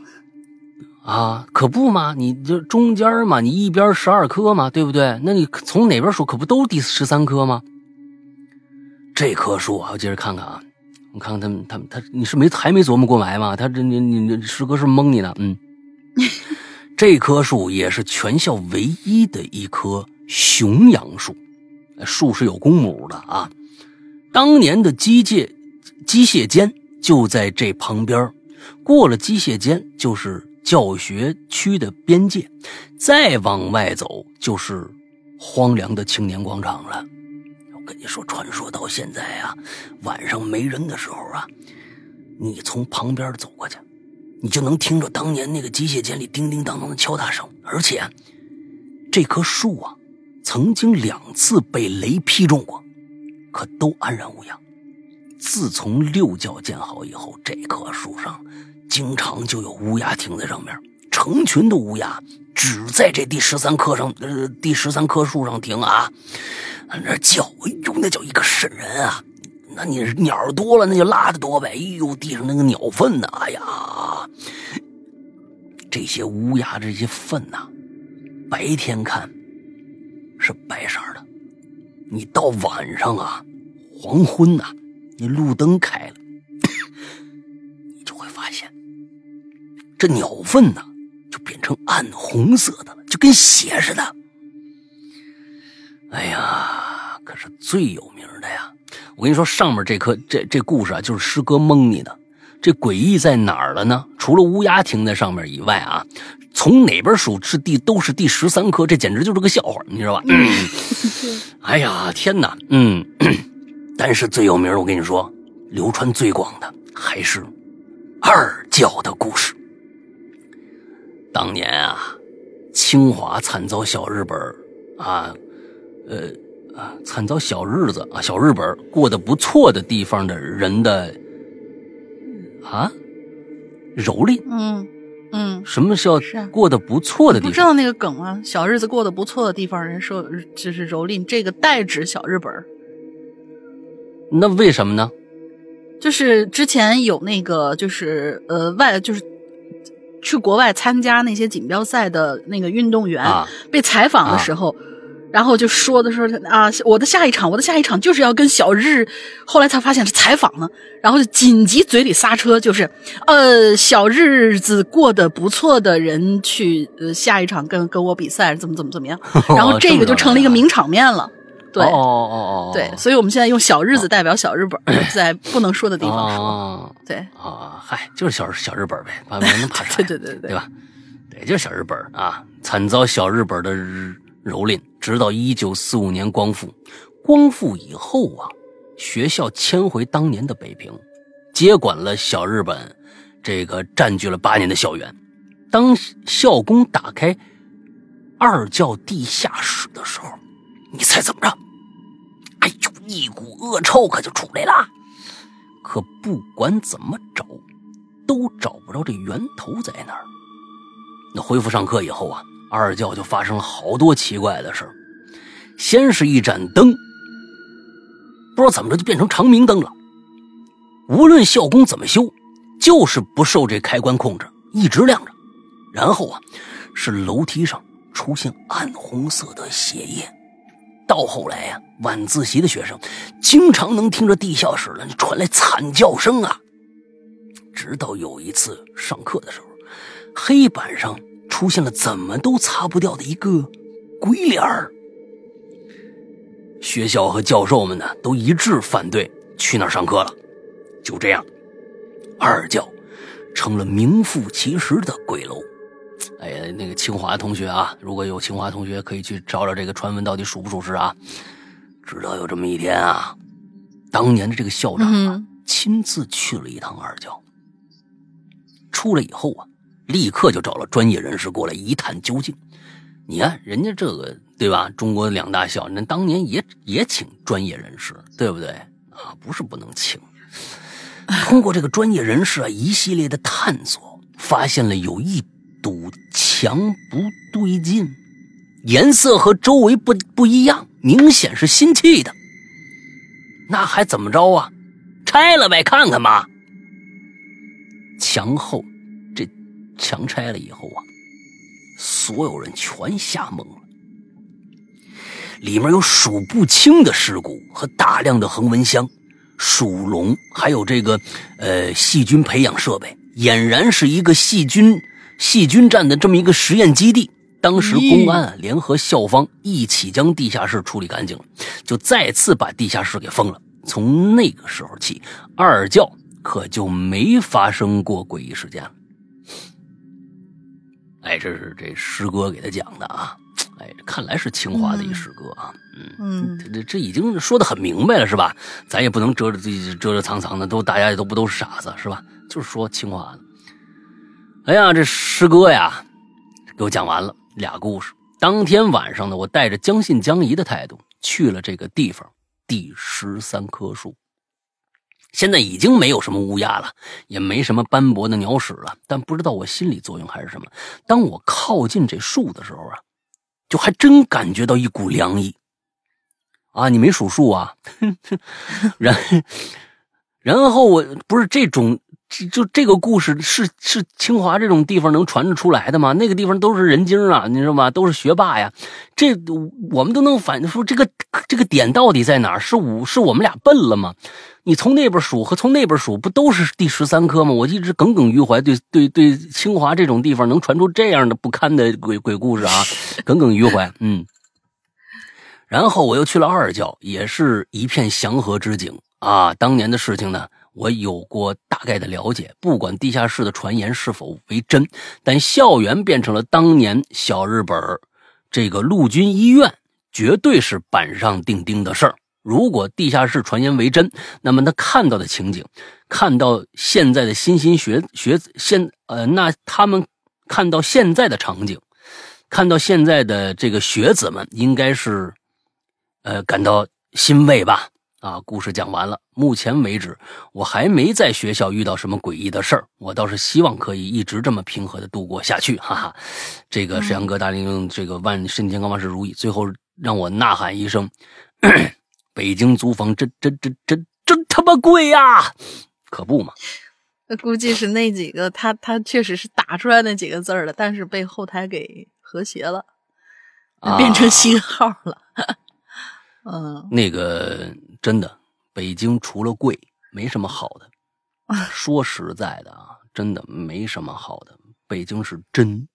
啊，可不嘛，你就中间嘛，你一边十二颗嘛，对不对？那你从哪边数，可不都第十三颗吗？这棵树啊，我接着看看啊，我看看他们他们他，你是没还没琢磨过来吗？他这你你你师哥是蒙你呢，嗯，这棵树也是全校唯一的一棵雄杨树，树是有公母的啊。当年的机械机械间就在这旁边，过了机械间就是教学区的边界，再往外走就是荒凉的青年广场了。我跟你说，传说到现在啊，晚上没人的时候啊，你从旁边走过去，你就能听着当年那个机械间里叮叮当当的敲打声，而且这棵树啊，曾经两次被雷劈中过。可都安然无恙。自从六教建好以后，这棵树上经常就有乌鸦停在上面，成群的乌鸦只在这第十三棵上，呃，第十三棵树上停啊，那叫，哎呦，那叫一个瘆人啊！那你鸟多了，那就拉的多呗。哎呦，地上那个鸟粪呐，哎呀，这些乌鸦这些粪呐，白天看是白色的，你到晚上啊，黄昏呐，你路灯开了，这鸟粪呢，就变成暗红色的了，就跟血似的。哎呀，可是最有名的呀！我跟你说，上面这颗这这故事啊，就是师哥蒙你的。这诡异在哪儿了呢？除了乌鸦停在上面以外啊，从哪边数是第都是第十三颗，这简直就是个笑话，你知道吧？哎呀，天哪！嗯，但是最有名，我跟你说，流传最广的还是二教的故事。当年啊，清华惨遭小日本啊。呃啊，惨遭小日子啊，小日本过得不错的地方的人的啊蹂躏，嗯嗯，什么叫过得不错的地方？不知道那个梗吗？小日子过得不错的地方，人说就是蹂躏，这个代指小日本。那为什么呢？就是之前有那个，就是呃外，就是去国外参加那些锦标赛的那个运动员被采访的时候。然后就说的说啊，我的下一场，我的下一场就是要跟小日，后来才发现是采访呢，然后就紧急嘴里刹车，就是呃，小日子过得不错的人去呃下一场跟跟我比赛，怎么怎么怎么样，然后这个就成了一个名场面了，对，哦哦哦，对，所以我们现在用小日子代表小日本，在不能说的地方说，对，啊，嗨，就是小小日本呗，把别人爬 对对对对，对吧？对，就是小日本啊，惨遭小日本的日。蹂躏，直到一九四五年光复。光复以后啊，学校迁回当年的北平，接管了小日本，这个占据了八年的校园。当校工打开二教地下室的时候，你猜怎么着？一股恶臭可就出来了。可不管怎么找，都找不着这源头在哪儿。那恢复上课以后啊。二教就发生了好多奇怪的事儿，先是一盏灯，不知道怎么着就变成长明灯了。无论校工怎么修，就是不受这开关控制，一直亮着。然后啊，是楼梯上出现暗红色的血液。到后来呀，晚自习的学生经常能听着地下室里传来惨叫声啊。直到有一次上课的时候，黑板上。出现了怎么都擦不掉的一个鬼脸儿，学校和教授们呢都一致反对去那儿上课了。就这样，二教成了名副其实的鬼楼。哎呀，那个清华同学啊，如果有清华同学可以去找找这个传闻到底属不属实啊？直到有这么一天啊，当年的这个校长啊亲自去了一趟二教，出来以后啊。立刻就找了专业人士过来一探究竟。你看人家这个对吧？中国两大校，那当年也也请专业人士，对不对啊？不是不能请。通过这个专业人士啊一系列的探索，发现了有一堵墙不对劲，颜色和周围不不一样，明显是新砌的。那还怎么着啊？拆了呗，看看吧。墙后。这墙拆了以后啊，所有人全吓懵了。里面有数不清的尸骨和大量的恒温箱、鼠笼，还有这个呃细菌培养设备，俨然是一个细菌细菌战的这么一个实验基地。当时公安啊联合校方一起将地下室处理干净了，就再次把地下室给封了。从那个时候起，二教可就没发生过诡异事件了。哎，这是这师哥给他讲的啊！哎，看来是清华的一师哥啊。嗯嗯，这这已经说的很明白了，是吧？咱也不能遮着自己遮遮藏藏的，都大家也都不都是傻子，是吧？就是说清华的。哎呀，这师哥呀，给我讲完了俩故事。当天晚上呢，我带着将信将疑的态度去了这个地方，第十三棵树。现在已经没有什么乌鸦了，也没什么斑驳的鸟屎了，但不知道我心理作用还是什么。当我靠近这树的时候啊，就还真感觉到一股凉意。啊，你没数数啊？然 然后我不是这种，就这个故事是是清华这种地方能传得出来的吗？那个地方都是人精啊，你知道吗？都是学霸呀。这我们都能反说这个这个点到底在哪儿？是我是我们俩笨了吗？你从那边数和从那边数不都是第十三颗吗？我一直耿耿于怀，对对对，清华这种地方能传出这样的不堪的鬼鬼故事啊，耿耿于怀。嗯。然后我又去了二教，也是一片祥和之景啊。当年的事情呢，我有过大概的了解。不管地下室的传言是否为真，但校园变成了当年小日本这个陆军医院，绝对是板上钉钉的事儿。如果地下室传言为真，那么他看到的情景，看到现在的新兴学学子现呃，那他们看到现在的场景，看到现在的这个学子们，应该是。呃，感到欣慰吧？啊，故事讲完了。目前为止，我还没在学校遇到什么诡异的事儿。我倒是希望可以一直这么平和的度过下去，哈哈。这个沈阳哥大林，这个万身体健康，万事如意。最后让我呐喊一声：北京租房真真真真真他妈贵呀！可不嘛？那估计是那几个，他他确实是打出来那几个字儿了，但是被后台给和谐了，变成新号了。嗯，那个真的，北京除了贵，没什么好的。说实在的啊，真的没什么好的。北京是真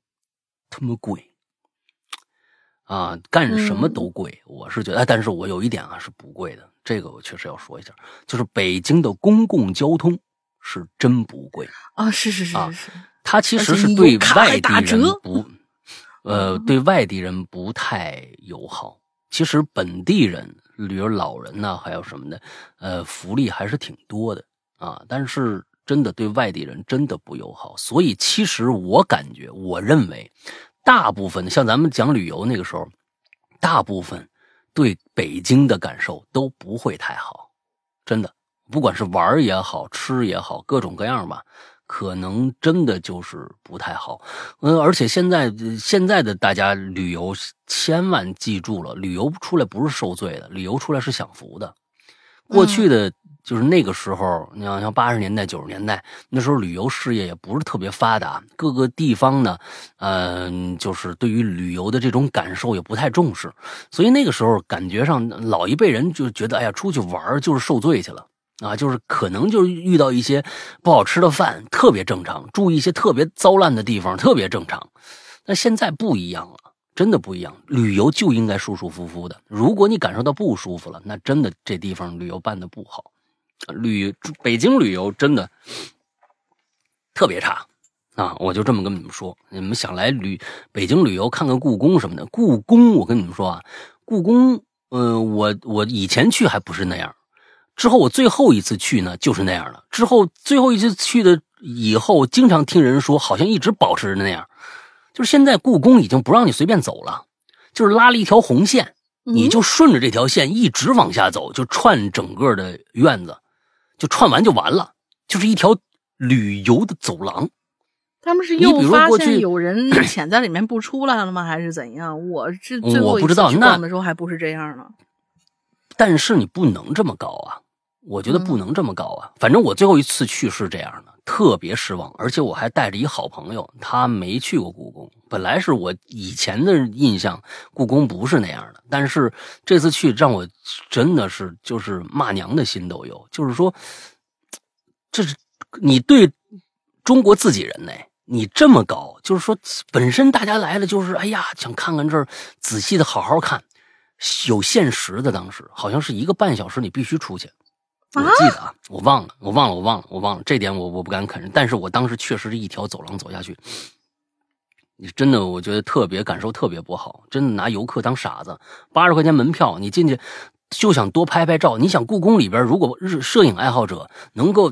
他妈贵啊，干什么都贵。我是觉得，但是我有一点啊是不贵的，这个我确实要说一下，就是北京的公共交通是真不贵啊。是是是是，它其实是对外地人不，呃，对外地人不太友好。其实本地人，比如老人呐，还有什么的，呃，福利还是挺多的啊。但是真的对外地人真的不友好。所以其实我感觉，我认为，大部分像咱们讲旅游那个时候，大部分对北京的感受都不会太好。真的，不管是玩也好吃也好，各种各样吧。可能真的就是不太好，嗯，而且现在现在的大家旅游，千万记住了，旅游出来不是受罪的，旅游出来是享福的。过去的就是那个时候，你像像八十年代、九十年代那时候，旅游事业也不是特别发达，各个地方呢，嗯，就是对于旅游的这种感受也不太重视，所以那个时候感觉上老一辈人就觉得，哎呀，出去玩就是受罪去了。啊，就是可能就是遇到一些不好吃的饭，特别正常；住一些特别糟烂的地方，特别正常。那现在不一样了，真的不一样。旅游就应该舒舒服服的。如果你感受到不舒服了，那真的这地方旅游办的不好。旅北京旅游真的特别差啊！我就这么跟你们说，你们想来旅北京旅游看看故宫什么的，故宫我跟你们说啊，故宫，嗯，我我以前去还不是那样。之后我最后一次去呢，就是那样的。之后最后一次去的以后，经常听人说，好像一直保持着那样。就是现在故宫已经不让你随便走了，就是拉了一条红线，你就顺着这条线一直往下走，就串整个的院子，就串完就完了，就是一条旅游的走廊。他们是又发现有人 潜在里面不出来了吗？还是怎样？我是最后一次去逛的时候还不是这样呢。但是你不能这么搞啊！我觉得不能这么搞啊！反正我最后一次去是这样的，特别失望。而且我还带着一好朋友，他没去过故宫。本来是我以前的印象，故宫不是那样的。但是这次去让我真的是就是骂娘的心都有。就是说，这是你对中国自己人呢？你这么搞，就是说本身大家来了就是哎呀，想看看这儿，仔细的好好看。有限时的，当时好像是一个半小时，你必须出去。我记得啊，我忘了，我忘了，我忘了，我忘了这点，我我不敢肯认。但是我当时确实是一条走廊走下去，你真的，我觉得特别感受特别不好，真的拿游客当傻子。八十块钱门票，你进去就想多拍拍照。你想故宫里边，如果日摄影爱好者能够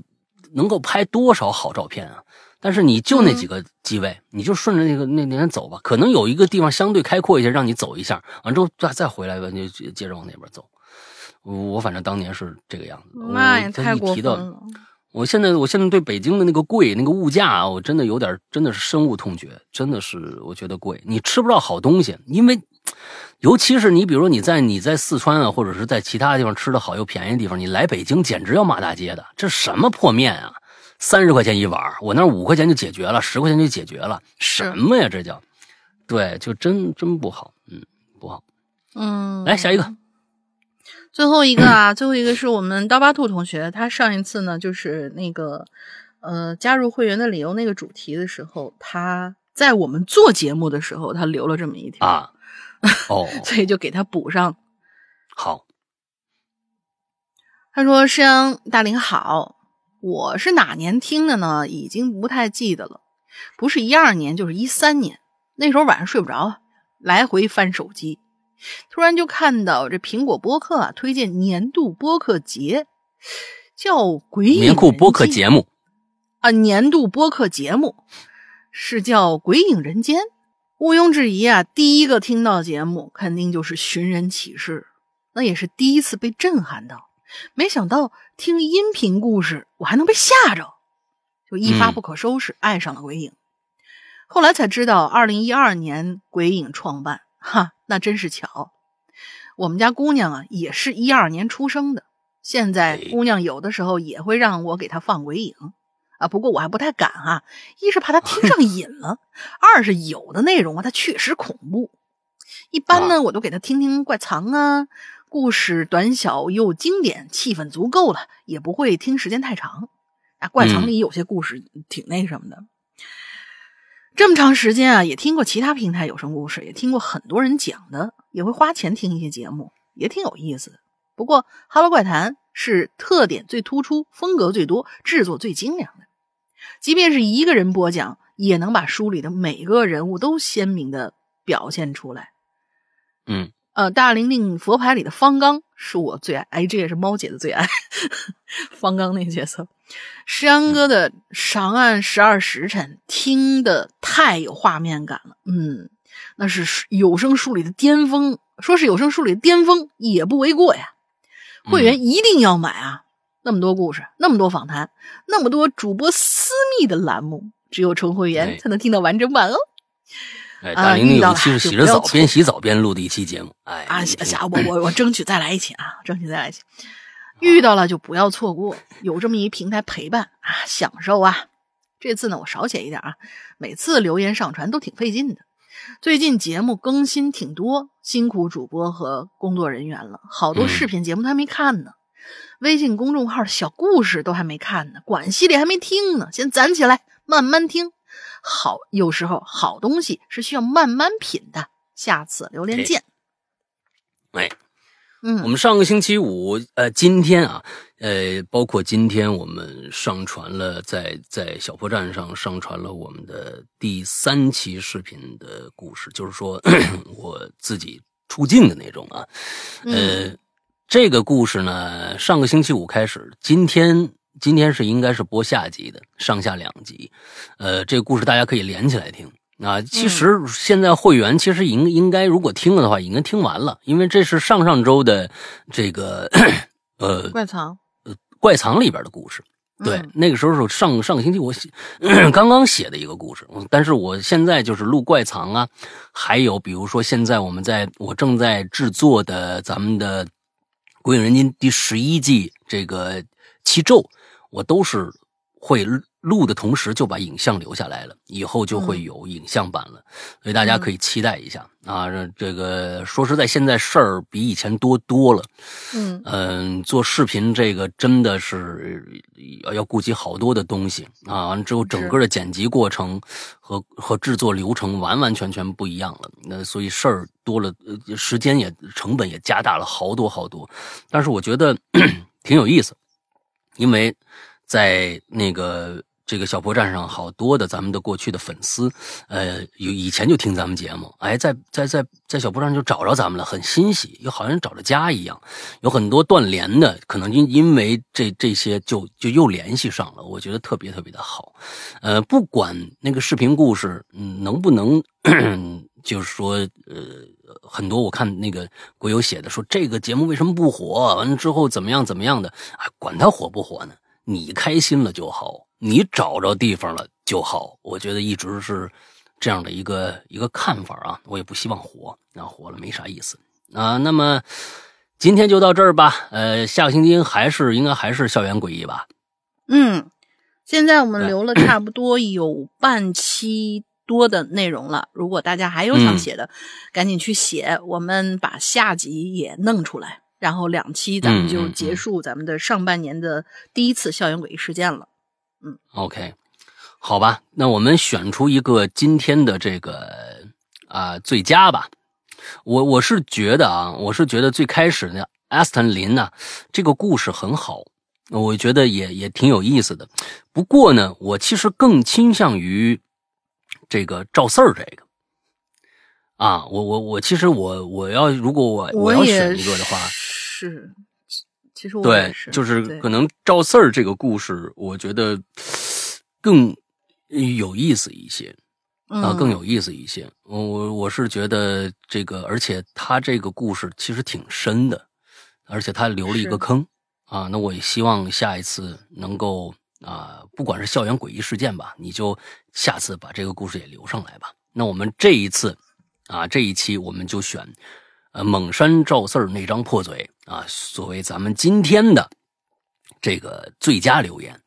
能够拍多少好照片啊？但是你就那几个机位，你就顺着那个那那边走吧。可能有一个地方相对开阔一些，让你走一下，完之后再再回来吧，就接着往那边走。我反正当年是这个样子。那也太过分了。我现在我现在对北京的那个贵那个物价啊，我真的有点真的是深恶痛绝，真的是我觉得贵。你吃不到好东西，因为尤其是你比如说你在你在四川啊，或者是在其他地方吃的好又便宜的地方，你来北京简直要骂大街的。这什么破面啊，三十块钱一碗，我那五块钱就解决了，十块钱就解决了，什么呀？这叫，对，就真真不好，嗯，不好。嗯，来下一个。最后一个 啊，最后一个是我们刀疤兔同学，他上一次呢就是那个呃加入会员的理由那个主题的时候，他在我们做节目的时候，他留了这么一条啊，哦，所以就给他补上。好，他说：“师阳大林好，我是哪年听的呢？已经不太记得了，不是一二年就是一三年。那时候晚上睡不着，来回翻手机。”突然就看到这苹果播客啊，推荐年度播客节，叫《鬼影年度播客节目啊，年度播客节目是叫《鬼影人间》。毋庸置疑啊，第一个听到节目肯定就是《寻人启事》，那也是第一次被震撼到。没想到听音频故事，我还能被吓着，就一发不可收拾，爱上了鬼影。后来才知道，二零一二年鬼影创办。哈，那真是巧。我们家姑娘啊，也是一二年出生的。现在姑娘有的时候也会让我给她放鬼影啊，不过我还不太敢哈。一是怕她 听上瘾了，二是有的内容啊，它确实恐怖。一般呢，我都给她听听怪藏啊，故事短小又经典，气氛足够了，也不会听时间太长。啊，怪藏里有些故事挺那什么的。这么长时间啊，也听过其他平台有声故事，也听过很多人讲的，也会花钱听一些节目，也挺有意思的。不过《哈喽怪谈》是特点最突出、风格最多、制作最精良的，即便是一个人播讲，也能把书里的每个人物都鲜明的表现出来。嗯。呃，大玲玲佛牌里的方刚是我最爱，哎，这也是猫姐的最爱，方刚那个角色。石阳哥的《上岸十二时辰》听的太有画面感了，嗯，那是有声书里的巅峰，说是有声书里的巅峰也不为过呀。会员一定要买啊！那么多故事，那么多访谈，那么多主播私密的栏目，只有充会员才能听到完整版哦。哎，大玲玲有一期是洗着澡边洗澡边录的一期节目。哎啊，下我我我争取再来一期啊，争取再来一期。遇到了就不要错过，有这么一平台陪伴啊，享受啊。这次呢，我少写一点啊，每次留言上传都挺费劲的。最近节目更新挺多，辛苦主播和工作人员了，好多视频节目都还没看呢，微信公众号的小故事都还没看呢，管系列还没听呢，先攒起来慢慢听。好，有时候好东西是需要慢慢品的。下次榴莲见。哎，嗯，我们上个星期五，呃，今天啊，呃，包括今天我们上传了，在在小破站上上传了我们的第三期视频的故事，就是说 我自己出镜的那种啊。呃，这个故事呢，上个星期五开始，今天。今天是应该是播下集的，上下两集，呃，这个故事大家可以连起来听啊。其实现在会员其实应应该如果听了的话，应该听完了，因为这是上上周的这个呃怪藏呃怪藏里边的故事。对，那个时候是上上个星期我写 刚刚写的一个故事，但是我现在就是录怪藏啊，还有比如说现在我们在我正在制作的咱们的《鬼影人间》第十一季这个七咒。我都是会录的同时就把影像留下来了，以后就会有影像版了，所以大家可以期待一下啊！这个说实在，现在事儿比以前多多了。嗯嗯，做视频这个真的是要要顾及好多的东西啊！完了之后，整个的剪辑过程和和制作流程完完全全不一样了。那所以事儿多了，时间也成本也加大了好多好多。但是我觉得 挺有意思。因为，在那个这个小破站上，好多的咱们的过去的粉丝，呃，有以前就听咱们节目，哎，在在在在小破站就找着咱们了，很欣喜，又好像找着家一样。有很多断联的，可能因因为这这些就就又联系上了，我觉得特别特别的好。呃，不管那个视频故事，能不能，就是说，呃。很多我看那个鬼友写的说这个节目为什么不火？完了之后怎么样怎么样的啊？管他火不火呢？你开心了就好，你找着地方了就好。我觉得一直是这样的一个一个看法啊，我也不希望活，啊，活了没啥意思啊。那么今天就到这儿吧，呃，下个星期还是应该还是校园诡异吧？嗯，现在我们留了差不多有半期多的内容了。如果大家还有想嗯写的，赶紧去写，我们把下集也弄出来，然后两期咱们就结束咱们的上半年的第一次校园诡异事件了。OK，好吧，那我们选出一个今天的这个啊、最佳吧。我我是觉得啊，我是觉得最开始呢，阿斯坦林呢、这个故事很好，我觉得也也挺有意思的。不过呢，我其实更倾向于这个赵四儿这个啊，我我我其实我我要如果我我要选一个的话，是，其实我对就是可能赵四儿这个故事，我觉得更有意思一些啊，嗯更有意思一些。我我我是觉得这个，而且他这个故事其实挺深的，而且他留了一个坑啊。那我也希望下一次能够啊，不管是校园诡异事件吧，你就下次把这个故事也留上来吧。那我们这一次啊，这一期我们就选呃蒙山赵四儿那张破嘴啊，作为咱们今天的这个最佳留言。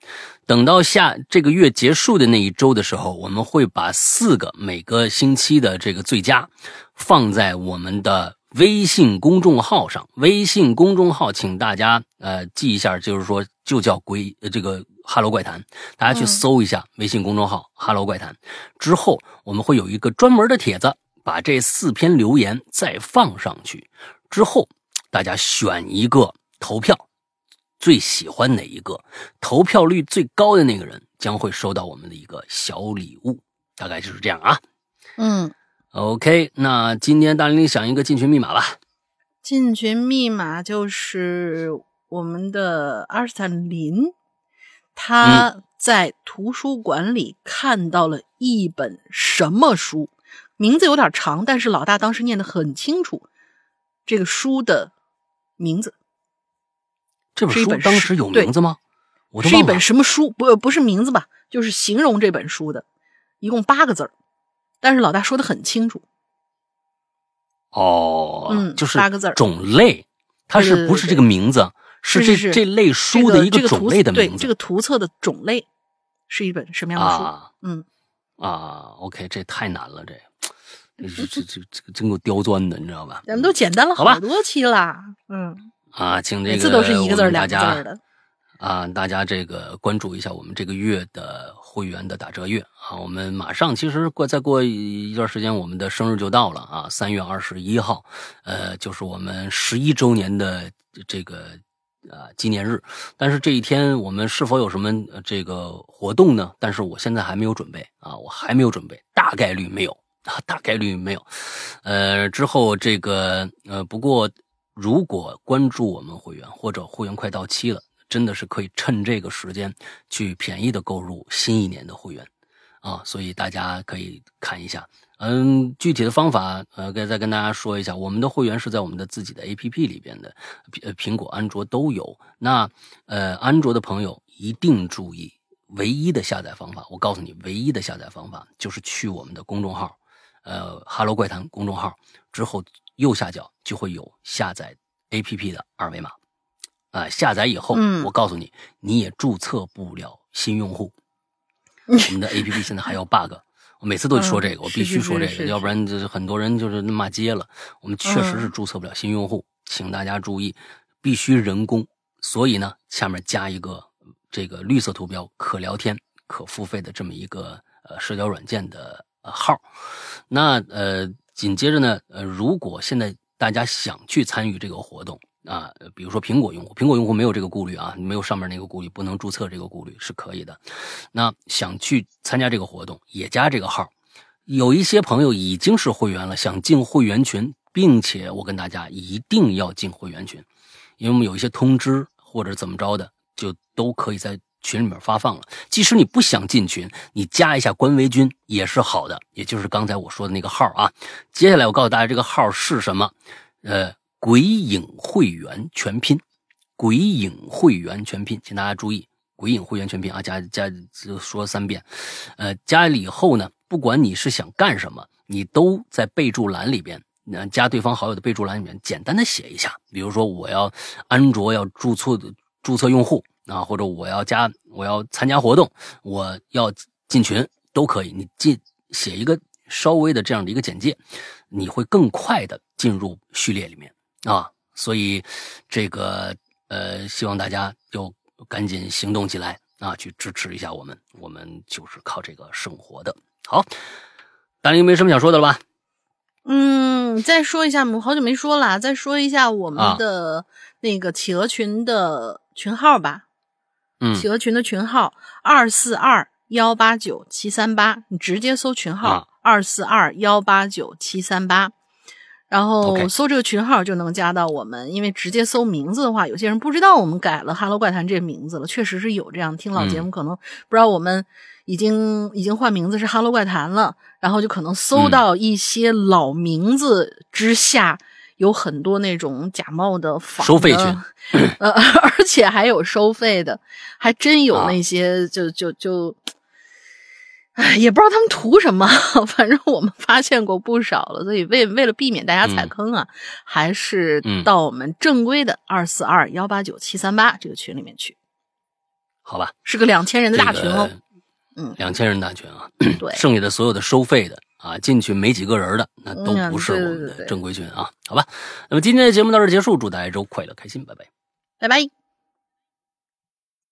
等到下这个月结束的那一周的时候，我们会把四个每个星期的这个最佳放在我们的微信公众号上。微信公众号，请大家呃记一下，就是说就叫鬼呃这个哈喽怪谈，大家去嗯搜一下微信公众号哈喽怪谈。之后我们会有一个专门的帖子，把这四篇留言再放上去。之后大家选一个投票。最喜欢哪一个，投票率最高的那个人将会收到我们的一个小礼物，大概就是这样啊。嗯，OK，那今天大林想一个进群密码吧。进群密码就是我们的阿尔斯坦林，他在图书馆里看到了一本什么书，名字有点长，但是老大当时念得很清楚，这个书的名字这本书当时有名字吗？是一本。什么书？不，不是名字吧？就是形容这本书的，一共八个字儿，但是老大说的很清楚。哦，嗯就是八个字儿种类，它是不是这个名字？是这这类书的一个种类的名字。这个图册的种类是一本什么样的书？啊嗯，啊，OK，这太难了，这这这这这这个真够刁钻的，你知道吧？咱们都简单了好多期了。嗯，啊，请这个每次都是一个字儿两大家个字儿的。啊，大家这个关注一下我们这个月的会员的打折月啊，我们马上其实过再过一段时间，我们的生日就到了啊，三月二十一号，呃，就是我们十一周年的这个啊纪念日。但是这一天我们是否有什么呃这个活动呢？但是我现在还没有准备啊，我还没有准备，大概率没有啊，大概率没有。呃，之后这个呃，不过如果关注我们会员或者会员快到期了。真的是可以趁这个时间去便宜的购入新一年的会员啊，所以大家可以看一下。嗯，具体的方法呃，再再跟大家说一下，我们的会员是在我们的自己的 APP 里边的，呃，苹果、安卓都有。那呃，安卓的朋友一定注意，唯一的下载方法，我告诉你，唯一的下载方法就是去我们的公众号，呃，哈喽怪谈公众号之后右下角就会有下载 APP 的二维码。啊，下载以后，嗯我告诉你，你也注册不了新用户。我们的 APP 现在还有 bug，我每次都说这个，嗯我必须说这个，是是是要不然就是很多人就是骂街了。我们确实是嗯注册不了新用户，请大家注意，必须人工。所以呢，下面加一个这个绿色图标，可聊天、可付费的这么一个呃社交软件的呃号。那呃，紧接着呢，呃，如果现在大家想去参与这个活动。啊，比如说苹果用户，苹果用户没有这个顾虑啊，没有上面那个顾虑，不能注册这个顾虑是可以的。那想去参加这个活动，也加这个号。有一些朋友已经是会员了，想进会员群，并且我跟大家一定要进会员群，因为我们有一些通知或者怎么着的，就都可以在群里面发放了。即使你不想进群，你加一下官微君也是好的，也就是刚才我说的那个号啊。接下来我告诉大家这个号是什么，呃。鬼影会员全拼，鬼影会员全拼，请大家注意，鬼影会员全拼啊，加加就说三遍，呃，加了以后呢，不管你是想干什么，你都在备注栏里边，那加对方好友的备注栏里面简单的写一下，比如说我要安卓要注册的注册用户啊，或者我要加我要参加活动，我要进群都可以，你进写一个稍微的这样的一个简介，你会更快的进入序列里面啊。所以这个呃，希望大家就赶紧行动起来啊，去支持一下我们，我们就是靠这个生活的。好，大林没什么想说的了吧？嗯，再说一下，我好久没说了，再说一下我啊们的那个企鹅群的群号吧。嗯企鹅群的群号二四二幺八九七三八，你直接搜群啊号二四二幺八九七三八，然后搜这个群号就能加到我们。因为直接搜名字的话，有些人不知道我们改了“哈喽怪谈”这名字了，确实是有这样听老节目可能不知道我们已经已经换名字是“哈喽怪谈”了，然后就可能搜嗯到一些老名字之下。有很多那种假冒的仿收费的群，呃，而且还有收费的，还真有啊那些就就就，哎，也不知道他们图什么，反正我们发现过不少了。所以为为了避免大家踩嗯坑啊，还是嗯到我们正规的二四二幺八九七三八这个群里面去，好吧，是个两千人的大群哦。这个嗯两千人大群啊，对，剩下的所有的收费的啊，进去没几个人的，那都嗯不是我们的正规群啊，好吧。那么今天的节目到这结束，祝大家周快乐开心，拜拜。拜拜。